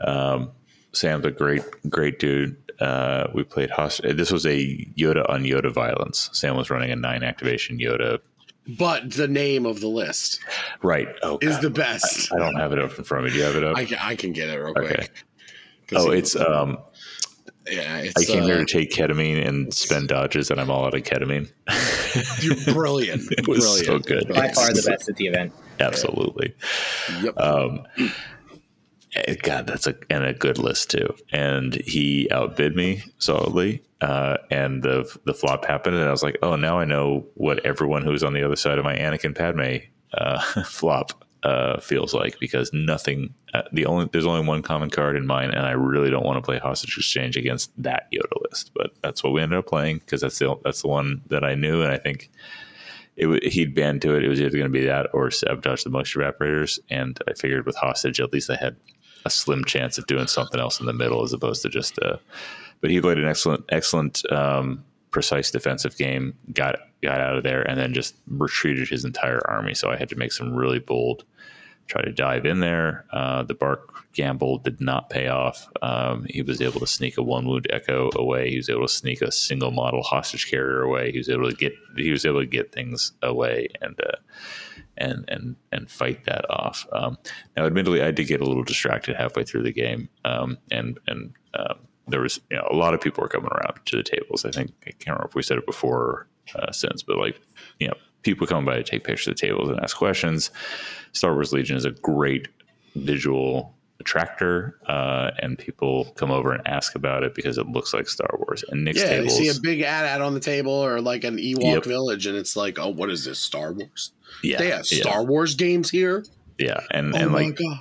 Um, Sam's a great great dude. uh, we played host- This was a Yoda on Yoda violence. Sam was running a nine activation Yoda. But the name of the list Right. Oh, is God. the best. I don't have it up in front of me. Do you have it up? I can, I can get it real Okay. quick. 'Cause oh, he- it's um. yeah, it's I came uh, here to take ketamine and spend dodges, and I'm all out of ketamine. You're brilliant. it was brilliant. so good. By far the best at the event. Absolutely. Yep. Um, God, that's a and a good list too. And he outbid me solidly. Uh, and the the flop happened, and I was like, "Oh, now I know what everyone who's on the other side of my Anakin Padme uh, flop uh, feels like." Because nothing, uh, the only there's only one common card in mine, and I really don't want to play hostage exchange against that Yoda list. But that's what we ended up playing because that's the that's the one that I knew, and I think it, he'd banned to it. It was either going to be that or sabotage the moisture evaporators. And I figured with hostage, at least I had a slim chance of doing something else in the middle as opposed to just. Uh, but he played an excellent, excellent, um, precise defensive game. Got got out of there and then just retreated his entire army. So I had to make some really bold. Try to dive in there. Uh, the bark gamble did not pay off. Um, he was able to sneak a one wound echo away. He was able to sneak a single model hostage carrier away. He was able to get he was able to get things away and uh, and and and fight that off. Um, now, admittedly, I did get a little distracted halfway through the game, um, and and um, there was you know a lot of people were coming around to the tables. I think I can't remember if we said it before uh, since, but like you know people coming by to take pictures of the tables and ask questions. Star Wars Legion is a great visual attractor, uh, and people come over and ask about it because it looks like Star Wars. And Nick's yeah, tables, they see a big ATAT on the table or like an Ewok Yep. village, and it's like, oh, what is this? Star Wars? yeah, they have yeah, Star Wars games here. yeah, and Oh and like god!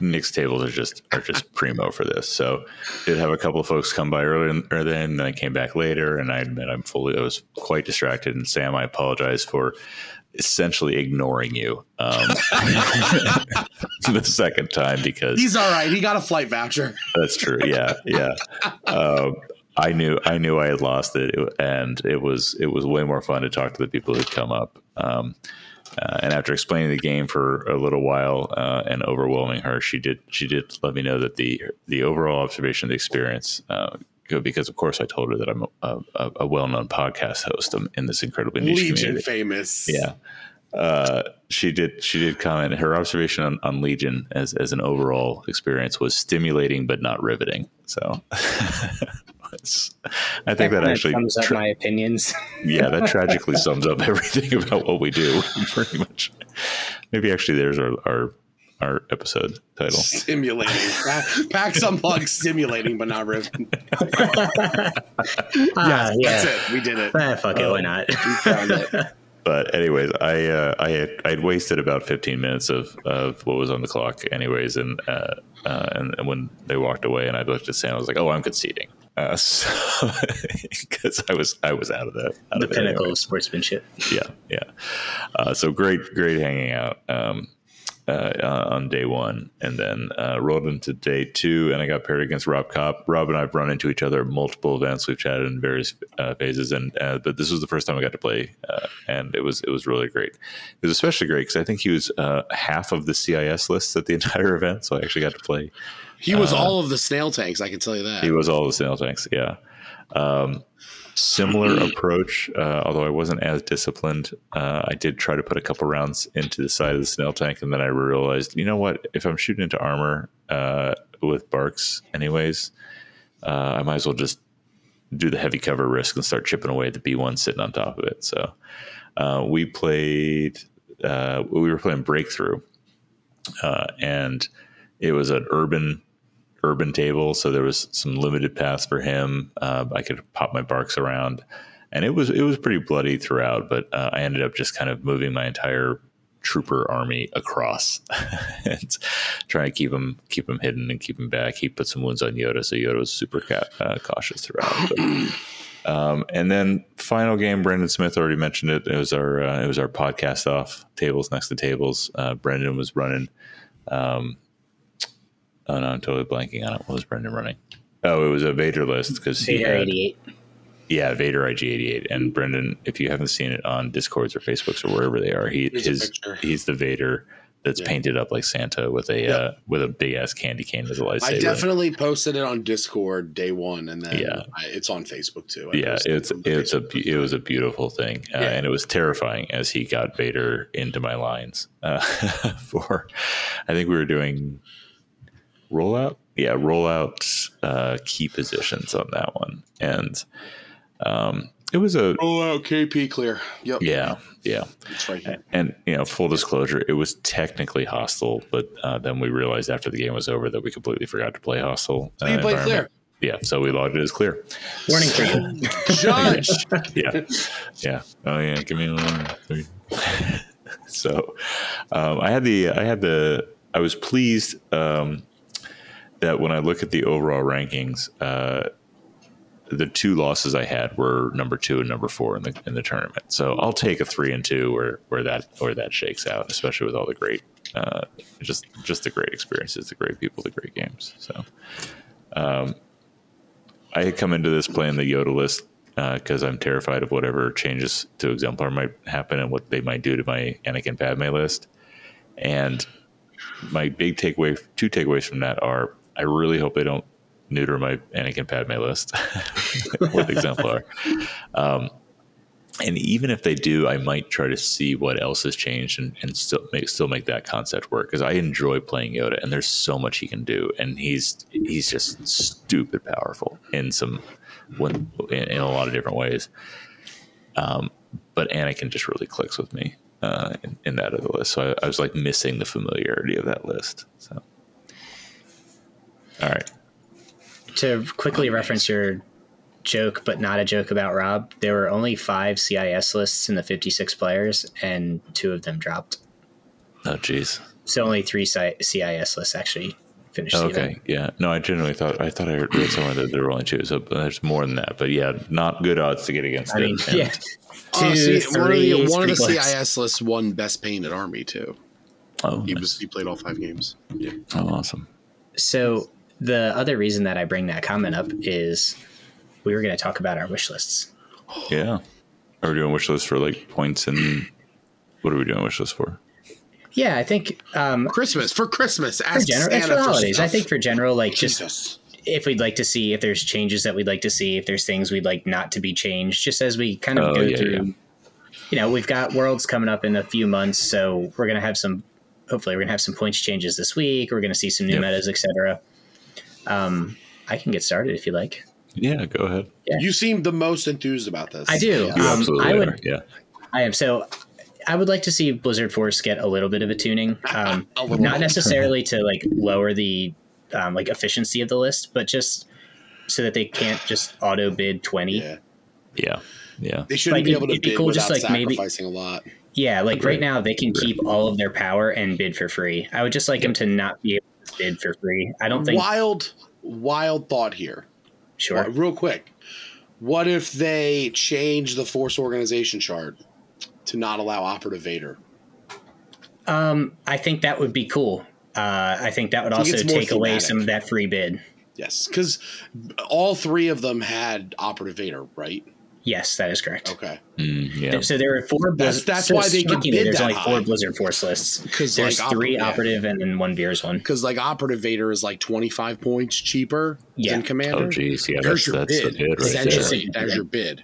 Nick's tables are just are just primo for this. So did have a couple of folks come by earlier then, and then I came back later, and I admit I'm fully I was quite distracted. And Sam, I apologize for essentially ignoring you um, the second time because He's all right. He got a flight voucher. that's true. Yeah, yeah. Um, I knew I knew I had lost it, and it was it was way more fun to talk to the people who'd come up. Um, uh, and after explaining the game for a little while uh, and overwhelming her, she did she did let me know that the the overall observation of the experience. Uh, because of course I told her that I'm a, a, a well-known podcast host in this incredibly niche Legion community. famous. Yeah. Uh, she did. She did comment. Her observation on, on Legion as, as an overall experience was stimulating but not riveting. So, I think that kinda actually, sums up my opinions. yeah, that tragically sums up everything about what we do. Pretty much. Maybe actually, there's our our, our episode title. Stimulating. Pa- Pax unplugged, stimulating, but not riveting. Ah, Yes, yeah. that's it. We did it. Ah, fuck it, why not? We found it. But anyways, I uh, I had I'd wasted about 15 minutes of, of what was on the clock, anyways, and uh, uh, and, and when they walked away, and I looked at Sam, I was like, "Oh, I'm conceding," because I was I was out of that. Out the of it pinnacle anyway. of sportsmanship. Yeah, yeah. Uh, so great, great hanging out. Um, uh, uh, on day one, and then uh, rolled into day two, and I got paired against Rob Kopp. Rob and I've run into each other at multiple events. We've chatted in various uh, phases, and uh, but this was the first time I got to play, uh, and it was it was really great. It was especially great because I think he was uh, half of the CIS lists at the entire event, so I actually got to play. He was all of the snail tanks. I can tell you that. He was all the snail tanks, yeah. Um, similar approach, uh, although I wasn't as disciplined. Uh, I did try to put a couple rounds into the side of the snail tank, and then I realized, you know what? If I'm shooting into armor uh, with barks, anyways, uh, I might as well just do the heavy cover risk and start chipping away at the B1 sitting on top of it. So uh, we played, uh, we were playing Breakthrough, uh, and it was an urban urban table, so there was some limited paths for him. Uh, I could pop my barks around, and it was it was pretty bloody throughout. But uh, I ended up just kind of moving my entire trooper army across and trying to keep him keep him hidden and keep him back. He put some wounds on Yoda, so Yoda was super ca- uh, cautious throughout. But, um, and then final game, Brandon Smith already mentioned it. It was our uh, it was our podcast off tables next to tables. Uh, Brendan was running. Um, oh no, I'm totally blanking on it. What was Brendan running? Oh, it was a Vader list because he Vader had 88. yeah Vader IG88. And Brendan, if you haven't seen it on Discords or Facebooks or wherever they are, he Here's his he's the Vader that's Yeah. painted up like Santa with a Yep. uh, with a big ass candy cane as a lightsaber. I definitely posted it on Discord day one, and then Yeah. I, it's on Facebook too. I yeah, posted it it's on it's a it was a beautiful thing, uh, Yeah. and it was terrifying as he got Vader into my lines. Uh, for I think we were doing rollout, yeah, rollout uh, key positions on that one, and um, it was a roll out KP clear. Yep. yeah, yeah. it's right here. And you know, full disclosure, it was technically hostile, but uh, then we realized after the game was over that we completely forgot to play hostile. Uh, you play environment. Yeah, so we logged it as clear. Warning for you. Judge. Yeah, yeah. Oh yeah, give me a one. so, um, I had the, I had the, I was pleased um, that when I look at the overall rankings, uh, the two losses I had were number two and number four in the in the tournament. So I'll take a three and two where where that where that shakes out, especially with all the great, uh, just just the great experiences, the great people, the great games. So, um, I had come into this playing the Yoda list because I'm terrified of whatever changes to Exemplar might happen and what they might do to my Anakin Padme list. And my big takeaway, two takeaways from that are, I really hope they don't neuter my Anakin Padme list with Exemplar. Um, and even if they do, I might try to see what else has changed and, and still make still make that concept work because I enjoy playing Yoda and there's so much he can do and he's he's just stupid powerful in some in, in a lot of different ways. Um, but Anakin just really clicks with me uh, in, in that other list, so I, I was like missing the familiarity of that list. So, all right, to quickly reference your joke, but not a joke about Rob, there were only five CIS lists in the 56 players, and two of them dropped. oh jeez. So only three CIS lists actually finished. the Okay, event. yeah. No, I genuinely thought I thought I heard read somewhere that there were only two, so there's more than that. But yeah, not good odds to get against I mean, it. Yeah. Oh, Two, see, one of the, three, one of the three. CIS lists won best painted army too. Oh, He nice. was he played all five games. Yeah. oh, awesome. So the other reason that I bring that comment up is we were going to talk about our wish lists. Yeah. Are we doing wish lists for like points and what are we doing wish lists for? Yeah, I think um, Christmas for Christmas. for general Santa for the for. I think for general, like just if we'd like to see if there's changes that we'd like to see, if there's things we'd like not to be changed, just as we kind of Oh, go yeah, through. yeah. You know, we've got worlds coming up in a few months, so we're gonna have some. Hopefully, we're gonna have some points changes this week. We're gonna see some new Yep. metas, etc. Um, I can get started if you like. Yeah, go ahead. Yeah. You seem the most enthused about this. I do. You Um, absolutely I would. are. Yeah. I am so. I would like to see Blizzard Force get a little bit of a tuning, um, A not necessarily to like lower the um, like efficiency of the list, but just so that they can't just auto bid twenty. Yeah. Yeah. Yeah. They shouldn't Like, be able to it'd be bid cool without just, like, maybe- sacrificing a lot. Yeah, like Agreed. right now they can keep all of their power and bid for free. I would just like them to not be able bid for free. I don't think Wild, wild thought here. sure. Real quick. What if they change the force organization chart to not allow operative Vader? Um, I think that would be cool. Uh, I think that would I also take away some of that free bid. Yes, because all three of them had operative Vader, right? Yes, that is correct. Okay. Mm, yeah. So there are four. That's- Blizzard, that's so why they can shockingly, bid There's that only four high. Blizzard Force lists. Because There's like, three oper- yeah. operative and then one Veers one. Because like operative Vader is like twenty five points cheaper Yeah. than commander. oh, geez. Yeah. There's That's, your that's the bid. bid right. Essentially, there. there's your bid.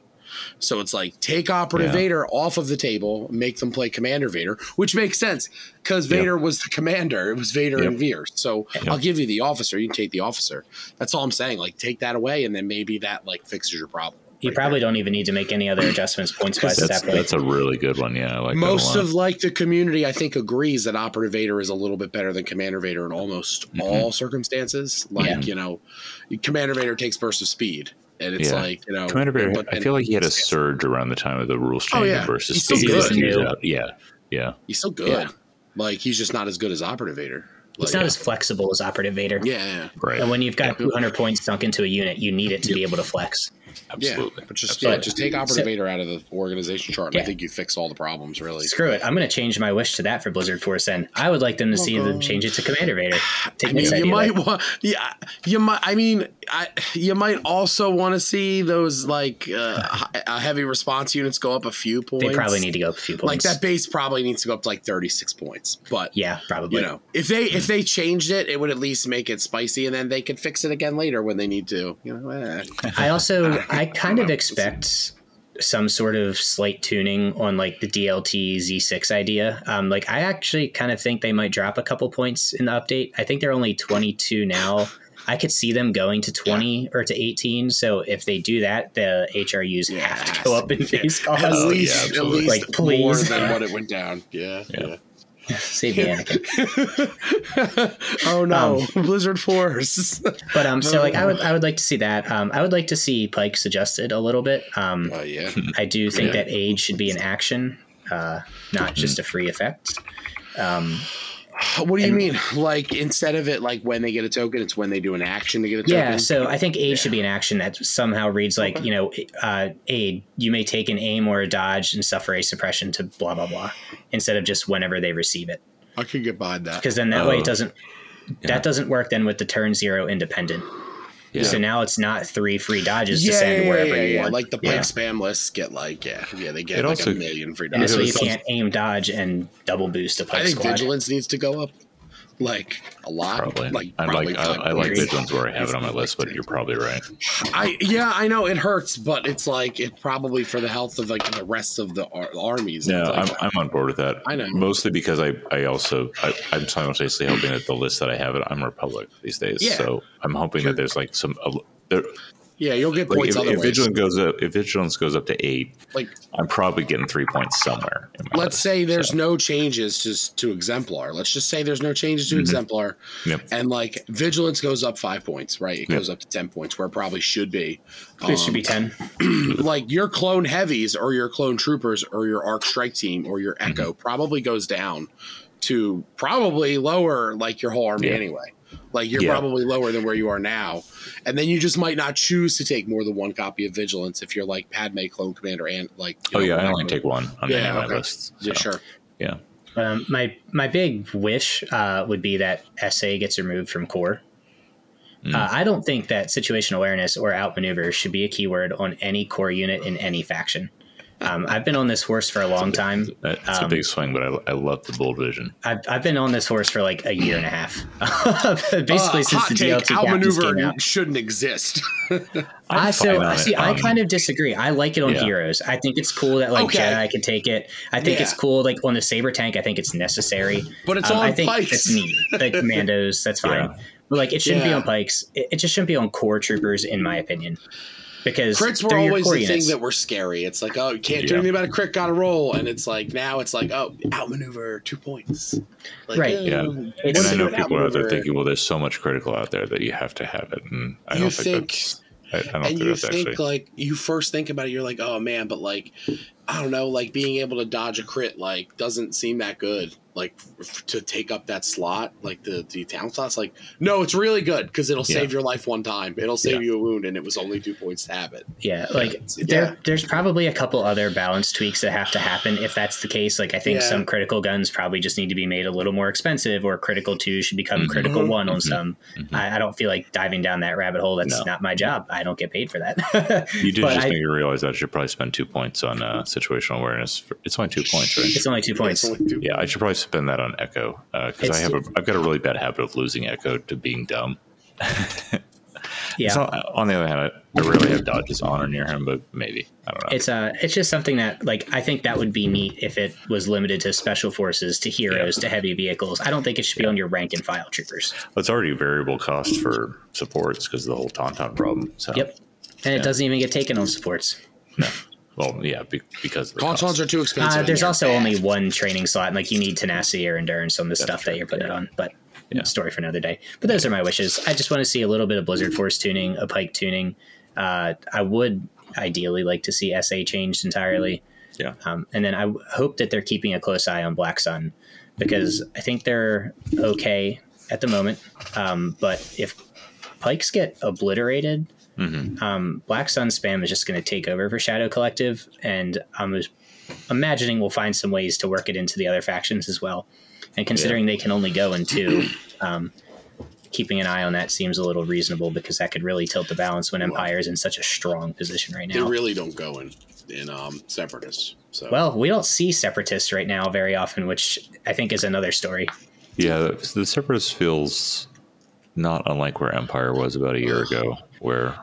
So it's like take operative Yeah. Vader off of the table, make them play Commander Vader, which makes sense because Vader was the commander. It was Vader Yep. and Veers. So I'll give you the officer. You can take the officer. That's all I'm saying. Like take that away, and then maybe that like fixes your problem. You right probably there. don't even need to make any other adjustments points by at That's, that that's a really good one. Yeah. I like Most that a of like the community, I think, agrees that Operative Vader is a little bit better than Commander Vader in almost Mhm. all circumstances. Like Yeah. you know, Commander Vader takes burst of speed, and it's Yeah. like you know, Commander Vader, but- I feel like he had a surge around the time of the rules Oh, change yeah. versus He's still speed. good. He was New. out- Yeah. Yeah. He's still good. Yeah. Like he's just not as good as Operative Vader. It's Like, not as flexible as operative Vader. yeah, yeah. Right. And when you've got Yeah. 200 points sunk into a unit, you need it to be able to flex. Absolutely. Yeah, but just Absolutely. yeah, just take Operative So- Vader out of the organization chart, and I think you fix all the problems. Really, Screw it. I'm going to change my wish to that for Blizzard Force. Then I would like them to see them change it to Commander Vader. Take I mean, this you idea might away. want, yeah, you might. I mean, I, you might also want to see those like uh, uh, heavy response units go up a few points. They probably need to go up a few points. like that base probably needs to go up to like thirty six points, but Yeah, probably. you know, if they if they changed it, it would at least make it spicy, and then they could fix it again later when they need to. You know, eh. I also I kind of expect some sort of slight tuning on like the DLT Z6 idea. Um, like I actually kind of think they might drop a couple points in the update. I think they're only 22 now. I could see them going to 20 or to 18. So if they do that, the HRUs Yeah, have to go up in base at cost. Oh, yeah, least at least Like, please. more please. than what it went down. Yeah, Yeah. Yeah. Save me, Anakin. oh no, Blizzard Force. But um, so like I would I would like to see that. Um, I would like to see Pike suggested a little bit. Um, Oh yeah. I do think Yeah. that age should be an action, uh, not just a free effect. Um, What do you And- mean? Like instead of it like when they get a token, it's when they do an action to get a token. yeah, so I think aid should be an action that somehow reads like, you know, uh, aid, you may take an aim or a dodge and suffer a suppression to blah, blah, blah, instead of just whenever they receive it. I could get behind that. Because then that way Oh, it doesn't, yeah. that doesn't work then with the turn zero independent. Yeah. So now it's not three free dodges Yeah, to send yeah, wherever yeah, you yeah. want. Like the pike Yeah. spam lists get like yeah, yeah, they get It like also- a million free And so you can't aim dodge and double boost a I pike think squad. vigilance needs to go up, like a lot. Probably. Like I probably like I, I like vigilance where I have it on my list, but you're probably right. I yeah, I know it hurts, but it's like it probably for the health of like the rest of the ar- armies. Yeah, It's I'm, I'm on board with that. I know. Mostly because I, I also I, I'm simultaneously hoping that the list that I have it I'm Republic these days. Yeah. So I'm hoping Sure. that there's like some a, there, yeah, you'll get like points if, other if ways. vigilance goes up if vigilance goes up to eight, Like I'm probably getting three points somewhere. Let's list. say there's So, no changes to to exemplar. Let's just say there's no changes to Mhm. exemplar, Yep. and like vigilance goes up five points, right? It Yep. goes up to ten points where it probably should be. It should Um, be 10. like your clone heavies or your clone troopers or your arc strike team or your Mm-hmm. echo probably goes down to probably lower like your whole army Yeah. anyway like you're Yeah. probably lower than where you are now and then you just might not choose to take more than one copy of vigilance if you're like padme clone commander and like Oh know, yeah, I only take one on any Yeah, of my okay. lists. yeah sure Yeah. Um, my my big wish uh, would be that SA gets removed from core. Mm. Uh, I don't think that situation awareness or outmaneuver should be a keyword on any core unit in any faction. Um, I've been on this horse for a long time. It's a Um, big swing, but I, I love the bold vision. I've, I've been on this horse for like a year and a half, basically Uh, since hot the take, DLT captains came outmaneuver shouldn't exist I so fine I it. see. I Um, kind of disagree. I like it on yeah. heroes. I think it's cool that like Okay. Jedi can take it. I think it's cool like on the saber tank. I think it's necessary. but it's Um, on I think pikes it's neat. Like commandos, that's fine. Yeah. But like it shouldn't be on pikes. It, it just shouldn't be on core troopers, in my opinion. Because crits were always the units. thing that were scary. It's like, oh, you can't do Yeah. anything about a crit, got to roll. And it's like, now it's like, oh, outmaneuver, two points. Like, Right. oh, Yeah. And I know people are out there thinking, well, there's so much critical out there that you have to have it, and I You don't think, think- that's. I, I don't and think you that's think actually. like you first think about it, you're like, oh man, but like, I don't know, like being able to dodge a crit like doesn't seem that good. Like f- to take up that slot, like the the talent slots, like no, it's really good because it'll save Yeah. your life one time. It'll save Yeah. you a wound, and it was only two points to have it. Yeah, like Yeah. there, there's probably a couple other balance tweaks that have to happen if that's the case. Like I think Yeah. some critical guns probably just need to be made a little more expensive, or critical two should become Mhm. critical one on Mhm. some. Mhm. I, I don't feel like diving down that rabbit hole. That's No. not my job. I don't get paid for that. You did just I- make me realize that I should probably spend two points on uh, situational awareness. For, it's only two points, right? It's only two points. It's only two Yeah, I should probably spend that on Echo because It's- I have a I've got a really bad habit of losing Echo to being dumb. Yeah. So, on the other hand, I, I rarely have dodges on or near him, but maybe I don't know. It's uh it's just something that like I think that would be neat if it was limited to special forces, to heroes, to heavy vehicles. I don't think it should be on your rank and file troopers. it's already a variable cost for supports because of the whole tauntaun problem. So Yep. And Yeah. it doesn't even get taken on supports. no. Well, yeah, be, because of the Tauntauns cost. are too expensive. Uh, there's also bad. only one training slot, and like you need tenacity or endurance on the stuff that you're putting it on. But Yeah. story for another day. But those are my wishes. I just want to see a little bit of Blizzard Force tuning, a Pike tuning. Uh, I would ideally like to see SA changed entirely. Yeah. Um, and then I w- hope that they're keeping a close eye on Black Sun because I think they're okay at the moment. Um, but if Pikes get obliterated, Mhm. um, Black Sun spam is just going to take over for Shadow Collective, and I'm imagining we'll find some ways to work it into the other factions as well. And considering they can only go in two, um, keeping an eye on that seems a little reasonable because that could really tilt the balance when Empire is in such a strong position right now. They really don't go in in um, separatists. So well, we don't see separatists right now very often, which I think is another story. Yeah, the, the Separatist feels not unlike where Empire was about a year ago, where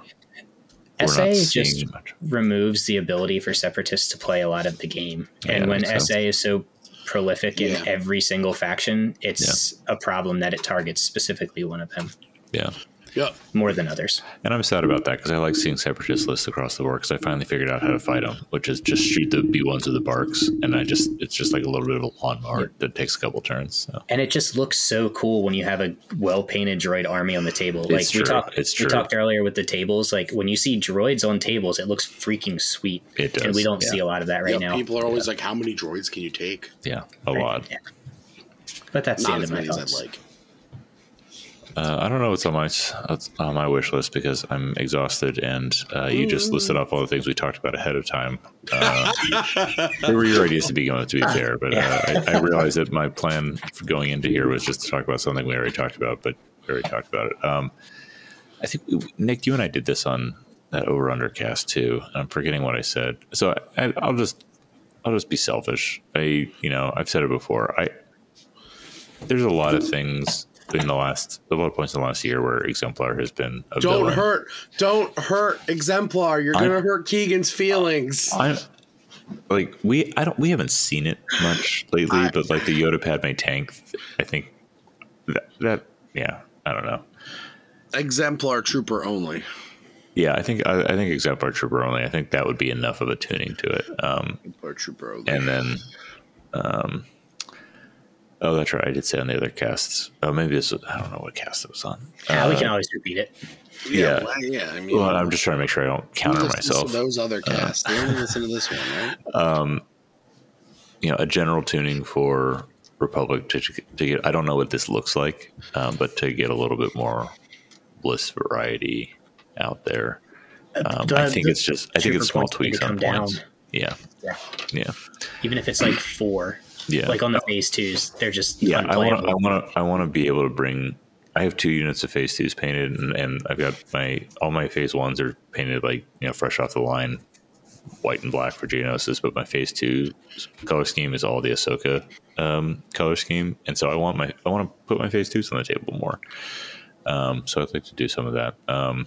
we're SA not just much. removes the ability for separatists to play a lot of the game. And that when makes sense. SA is so prolific in every single faction, it's a problem that it targets specifically one of them Yeah. Yeah, more than others. And I'm sad about that because I like seeing separatist lists across the board because I finally figured out how to fight them, which is just shoot the B1s of the barks, and I just it's just like a little bit of a lawnmower that takes a couple turns. So. And it just looks so cool when you have a well painted droid army on the table. Like It's we true. talked It's we talked earlier with the tables, like when you see droids on tables, it looks freaking sweet. It does. And we don't yeah. see a lot of that right yeah, now. People are always like, "How many droids can you take?" Yeah, a Right? lot. Yeah. But that's the Not end as of my many as thoughts. I'd like. Uh, I don't know what's on my on my wish list because I'm exhausted, and uh, you just listed off all the things we talked about ahead of time. Uh, they were your ideas to begin with, to be fair, but uh, I, I realized that my plan for going into here was just to talk about something we already talked about, but we already talked about it. Um, I think we, Nick, you and I did this on that over undercast too. I'm forgetting what I said, so I, I'll just I'll just be selfish. I you know I've said it before. I there's a lot of things in the last a lot of points in the last year where exemplar has been a Don't villain. hurt, don't hurt exemplar. You're I- gonna hurt Keegan's feelings. I like we I don't we haven't seen it much lately, I- but like the Yoda Padme tank, I think that, that yeah I don't know. exemplar trooper only. Yeah, I think I, I think exemplar trooper only. I think that would be enough of a tuning to it. Um, Exemplar trooper only. and then, um, oh, that's right. I did say on the other casts. Oh, maybe this. Was, I don't know what cast it was on. Yeah, we Uh, can always repeat it. yeah, yeah. well, yeah. I mean, Well, I'm just trying to make sure I don't who counter myself. Those other casts. they only listen to this one, right? um, you know, a general tuning for Republic to, to get. I don't know what this looks like, um, but to get a little bit more bliss variety out there. Um, The- I think the it's just. I think it's small points need to tweaks on come down. points. Yeah, Yeah. yeah, Even if it's like four, yeah. like on the phase twos, they're just yeah, I want unplayable. to. I want to. I want to be able to bring. I have two units of phase twos painted, and, and I've got my all my phase ones are painted like you know fresh off the line, white and black for Geonosis. But my phase two color scheme is all the Ahsoka um, color scheme, and so I want my I want to put my phase twos on the table more. Um, so I'd like to do some of that. Um,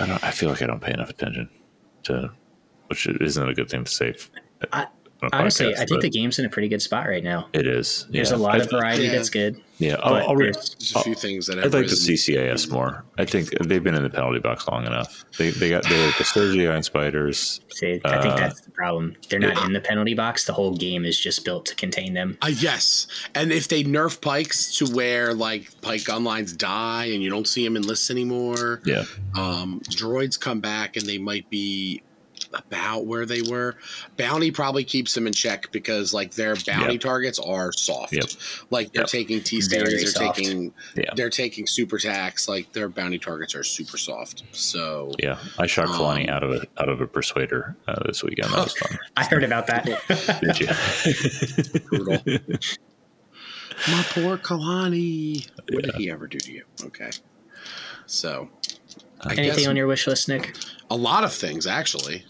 I don't. I feel like I don't pay enough attention to, which isn't a good thing to say. I- on a Honestly, podcast, I think the game's in a pretty good spot right now. it is. There's yeah. a lot of variety yeah. that's good. Yeah, I'll, I'll re- there's- There's a few things that have I'd like to risen. see CAS more. I think they've been in the penalty box long enough. They they got they the Sturgii and spiders. See, I think Uh, that's the problem. They're not in the penalty box. The whole game is just built to contain them. Uh, yes, and if they nerf pikes to where like pike gun lines die and you don't see them in lists anymore, Yeah, um, droids come back and they might be about where they were. Bounty probably keeps them in check because like their bounty Yep. targets are soft. Yep. Like they're Yep. taking T Very series, they're soft. taking yeah, they're taking super tax. Like their bounty targets are super soft. So yeah. I shot Kalani Um, out of a out of a persuader uh, this weekend. That was fun. I heard about that. Did you? brutal. My poor Kalani. What did he ever do to you? Okay. So I Anything guess on your wish list, Nick? a lot of things actually.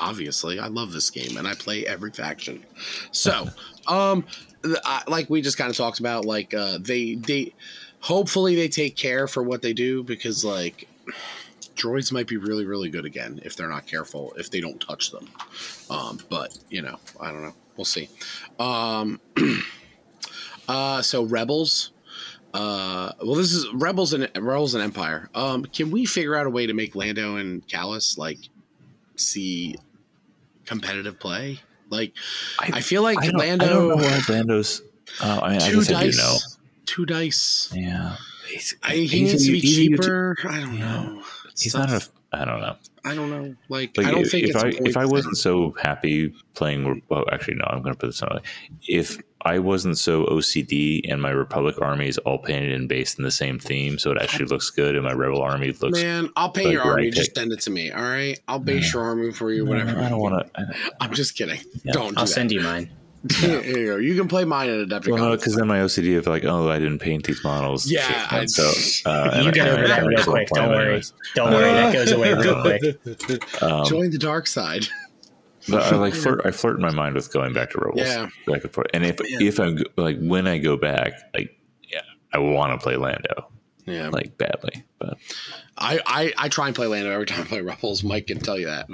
Obviously, I love this game and I play every faction. So, um, I, like we just kind of talked about, like uh, they they hopefully they take care for what they do because like droids might be really really good again if they're not careful if they don't touch them. Um, but you know, I don't know. We'll see. Um, uh, so rebels. Uh, well, this is rebels and rebels and empire. Um, can we figure out a way to make Lando and Kallus like see competitive play? Like, I, feel like I don't, Lando I don't know why Lando's. Uh, I mean, I two guess I do know. dice, two dice. Yeah, He's, I, he he's needs to be he's a uti- cheaper. I don't know. It's He's tough. not a. I don't know. I don't know. Like, Like I don't if, think if it's a I if I wasn't so happy playing, well, actually no, I'm going to put this on. If I wasn't so OCD and my Republic army is all painted and based in the same theme, so it actually looks good, and my Rebel army looks. Man, I'll paint like your army. Just send it to me. All right, I'll base No. your army for you. No, Whatever. I don't want to. I'm just kidding. Yeah. Don't. Do I'll that. send you mine. Here you go. You can play mine at Adepticon. Well, no, because then my OCD of like, oh, I didn't paint these models. Yeah, Shit, I- so uh, You I- get over I- that real quick. Don't worry. anyways. Don't worry, that goes away real quick. Um, Join the dark side. But I like flirt. I flirt in my mind with going back to Rebels. Yeah. back and forth. And if Yeah. if I'm like when I go back, like yeah, I want to play Lando Yeah. like badly. But I, I, I try and play Lando every time I play Rebels. Mike can tell you that.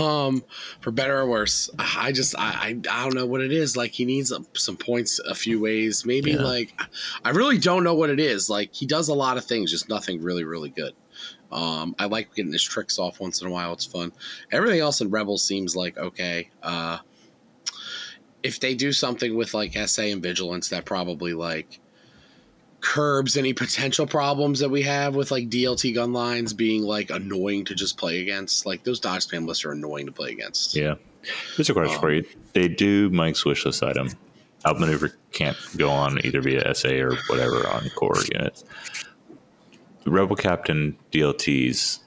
Um, for better or worse, I just I, I, I don't know what it is. Like he needs some points a few ways. Maybe Yeah. like I really don't know what it is. Like he does a lot of things, just nothing really really good. Um, I like getting his tricks off once in a while. It's fun. Everything else in Rebels seems like okay. Uh, if they do something with like SA and Vigilance, that probably like curbs any potential problems that we have with like DLT gun lines being like annoying to just play against. Like those dodge spam lists are annoying to play against. yeah, here's a question Um, for you: They do Mike's wish list item. Outmaneuver can't go on either via SA or whatever on core units. The Rebel Captain DLTs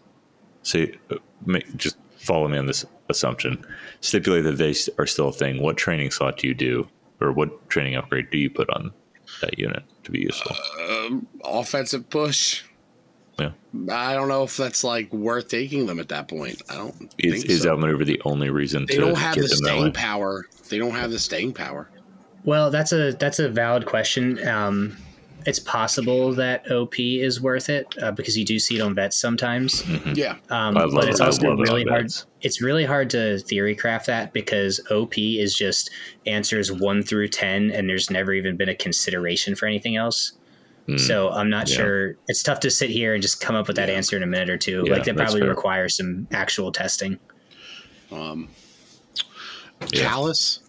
say uh, make, just follow me on this assumption. Stipulate that they are still a thing. What training slot do you do, or what training upgrade do you put on that unit to be useful? Um, offensive push. Yeah. I don't know if that's like worth taking them at that point. I don't Is, think is so. outmaneuver the only reason they to don't have get the them staying power. They don't have the staying power. Well, that's a that's a valid question. Um, it's possible that OP is worth it uh, because you do see it on vets sometimes. Yeah. Um, I love but it's it. Also love it really hard. vets. It's really hard to theory craft that because OP is just answers one through ten, and there's never even been a consideration for anything else. Hmm. So I'm not Yeah. sure. It's tough to sit here and just come up with that Yeah. answer in a minute or two. Yeah, like that probably fair. requires some actual testing. Um, Yeah. Kallus.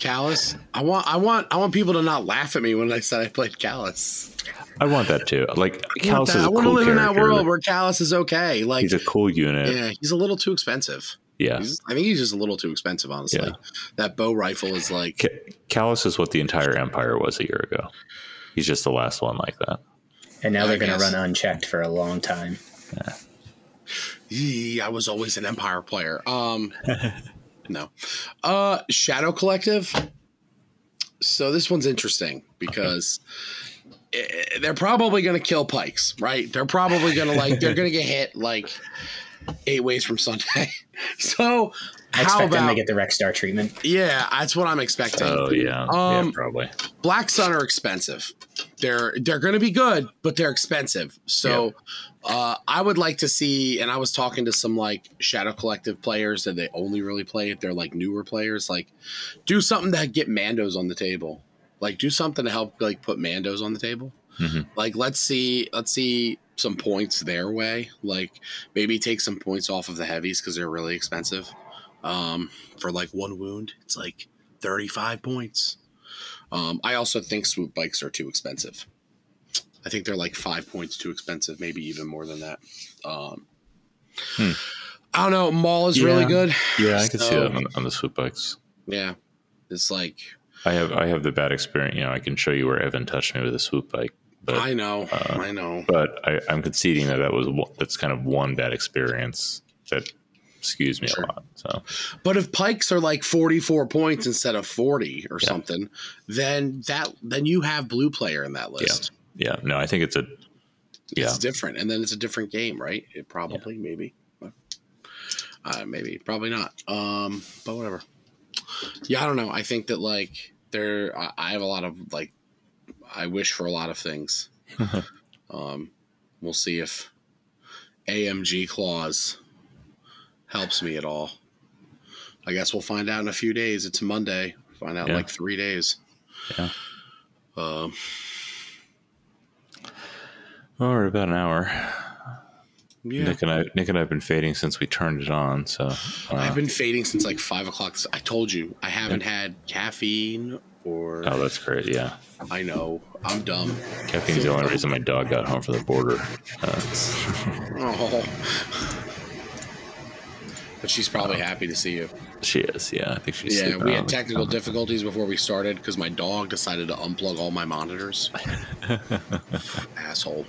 Kallus. I want I want I want people to not laugh at me when I said I played Kallus. I want that too. Like I want, Kallus that. is I a want cool to live in that world where Kallus is okay. Like He's a cool unit. Yeah. yeah, he's a little too expensive. He's, I think he's just a little too expensive, honestly. Yeah. That bow rifle is like Ca- Kallus is what the entire Empire was a year ago. He's just the last one like that. And now I they're going to run unchecked for a long time. Yeah. I was always an Empire player. Um, no, uh, Shadow Collective. So this one's interesting because they're probably going to kill Pikes, right? They're probably going to like they're going to get hit like eight ways from Sunday. so I how expect them to get the Rex Star treatment. yeah? That's what I'm expecting. Oh yeah, Um, yeah, probably. Black Sun are expensive. They're they're going to be good, but they're expensive. So uh, I would like to see. And I was talking to some like Shadow Collective players that they only really play if they're like newer players. Like, do something to get Mandos on the table. Like, do something to help like put Mandos on the table. Mhm. Like, let's see let's see some points their way. Like, maybe take some points off of the heavies because they're really expensive. Um, for like one wound, it's like thirty five points. Um, I also think swoop bikes are too expensive. I think they're like five points too expensive, maybe even more than that. Um, Hmm. I don't know. Maul is really good. Yeah, I can see So- that on, on the swoop bikes. Yeah, it's like I have I have the bad experience. You know, I can show you where Evan touched me with a swoop bike, but I know, uh, I know. but I, I'm conceding that that was that's kind of one bad experience that skews me Sure. a lot. So But if pikes are like forty four points instead of forty or Yeah. something, then that then you have blue player in that list. yeah, yeah. no, I think it's a yeah. It's different, and then it's a different game, right? It probably, maybe, uh, maybe, probably not. Um, but whatever. Yeah, I don't know. I think that like there, I, I have a lot of like, I wish for a lot of things. um, we'll see if AMG Claus helps me at all. I guess we'll find out in a few days. It's Monday. Find out in like three days. Yeah. Um, Oh, we're about an hour. yeah. Nick and I, Nick and I have been fading since we turned it on. So uh, I've been fading since like five o'clock. I told you I haven't had caffeine or Oh, that's great. Yeah. I know I'm dumb. Caffeine's the only reason my dog got home from the border. Uh, Oh. But she's probably happy to see you. she is. Yeah. I think she's. Yeah, we had technical difficulties before we started because my dog decided to unplug all my monitors. Asshole.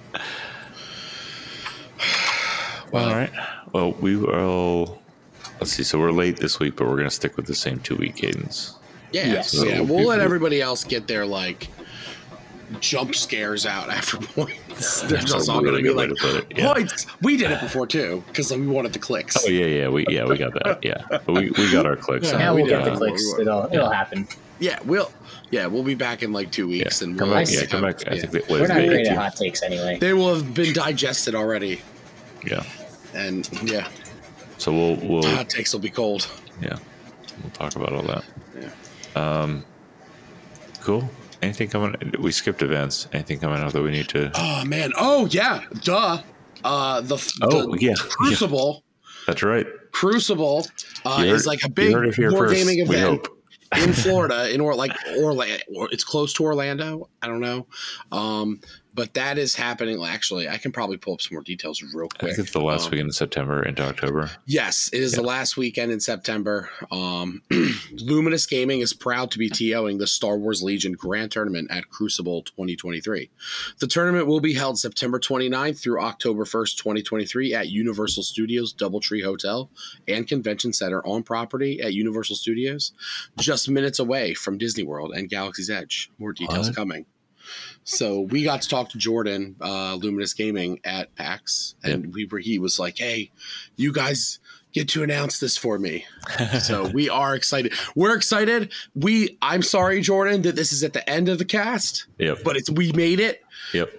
Well, All right. Well, we will. Let's see. So we're late this week, but we're going to stick with the same two week cadence. Yeah, Yes. yeah. We'll we- let everybody else get their like jump scares out after points. They're That's just a all going to be like to it, yeah. points. We did it before too because we wanted the clicks. Oh yeah, yeah, we yeah we got that. Yeah, but we, we got our clicks. Yeah, Yeah, we'll we get did. the clicks. It'll it'll happen. Yeah, we'll yeah we'll be back in like two Yeah, weeks and come we'll back. Yeah, come back. I think that We're not great at hot takes anyway. they will have been digested already, Yeah. and yeah, So we'll we'll hot takes will be cold. yeah we'll talk about all that. Yeah. Um, cool. Anything coming? We skipped events. Anything coming out that we need to? Oh man. Oh yeah. Duh. Uh, the, Oh, the yeah, yeah. Crucible. That's right. Crucible uh, You is like a big heard war gaming We event hope. in Florida, in or like Orlando. It's close to Orlando. I don't know, um, but that is happening. Actually, I can probably pull up some more details real quick. I think it's the last Um, weekend in September into October. Yes, it is the last weekend in September. Um, Luminous Gaming is proud to be TOing the Star Wars Legion Grand Tournament at Crucible 2023. The tournament will be held September 29th through October 1st, 2023 at Universal Studios Doubletree Hotel and Convention Center on property at Universal Studios, just minutes away from Disney World and Galaxy's Edge. More details What? coming. So we got to talk to Jordan, uh, Luminous Gaming at PAX, and we were. He was like, "Hey, you guys get to announce this for me." so we are excited. We're excited. We. I'm sorry, Jordan, that this is at the end of the cast, Yep. but it's we made it. Yep.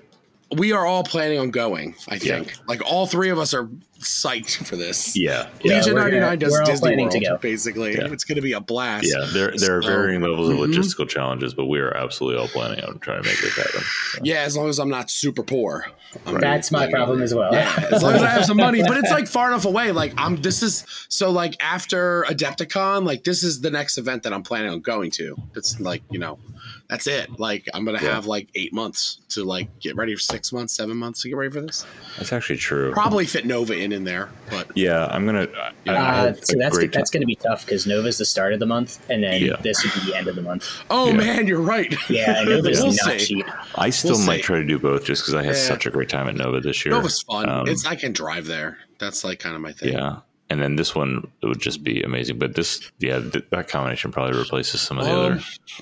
We are all planning on going. I think, like all three of us are psyched for this. Yeah. Yeah, Legion we're ninety gonna- does Disney planning World. to go. Basically, Yeah. it's going to be a blast. Yeah. There there are So- varying levels of Mhm. logistical challenges, but we are absolutely all planning on trying to make this happen. So, Yeah, as long as I'm not super poor. I'm That's my problem as well. Yeah, as long as I have some money, but it's like far enough away. Like I'm, this is so like after Adepticon, like this is the next event that I'm planning on going to. It's like you know, that's it. Like I'm gonna Yeah. have like eight months to like get ready for six months, seven months to get ready for this. That's actually true. Probably fit Nova in in there, but Yeah, I'm gonna. I, I Uh, so that's that's going to be tough because Nova's the start of the month, and then Yeah. this would be the end of the month. oh Yeah. man, you're right. Yeah, and Nova's We'll not see. cheap. I still We'll might see. try to do both just because I had Yeah. such a great time at Nova this year. Nova's fun. Um, it's I can drive there. That's like kind of my thing. yeah, and then this one it would just be amazing. But this, yeah, th- that combination probably replaces some of the Um, other.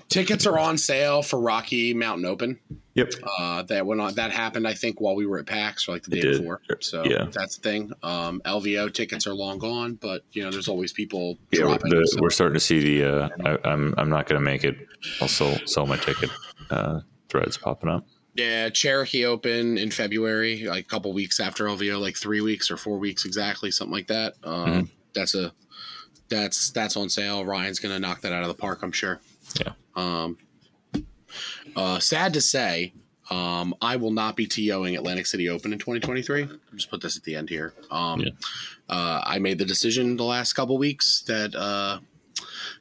tickets are on sale for Rocky Mountain Open. Yep. Uh, that went on. That happened, I think, while we were at PAX, or like the day before. So Yeah. that's the thing. Um, LVO tickets are long gone, but you know, there's always people Yeah, the, so- we're starting to see the. Uh, I, I'm I'm not going to make it. I'll sell sell my ticket. Uh, threads popping up. Yeah, Cherokee Open in February, like a couple weeks after LVO, like three weeks or four weeks exactly, something like that. Um, Mm-hmm. That's a that's that's on sale. Ryan's gonna knock that out of the park, I'm sure. Yeah. Um, uh, sad to say, um, I will not be TOing Atlantic City Open in 2023. I'll just put this at the end here. Um, Yeah. uh, I made the decision the last couple weeks that uh,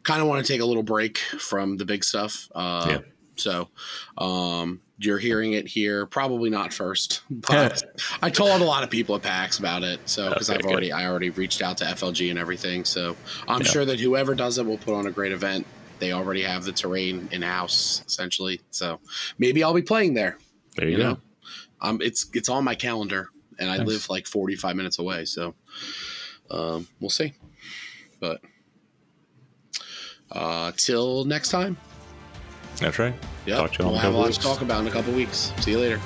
kind of want to take a little break from the big stuff. Uh, Yeah. So um, you're hearing it here, probably not first, but I told a lot of people at PAX about it. So because Okay, I've good. already I already reached out to FLG and everything. So I'm Yeah. sure that whoever does it will put on a great event. They already have the terrain in house essentially. So maybe I'll be playing there. There you, You go. know, um, it's it's on my calendar, and I Nice. live like 45 minutes away. So um, we'll see. But uh, till next time. That's right. Yeah, Talk to you all we'll in a have a couple lot weeks. to talk about in a couple weeks. See you later.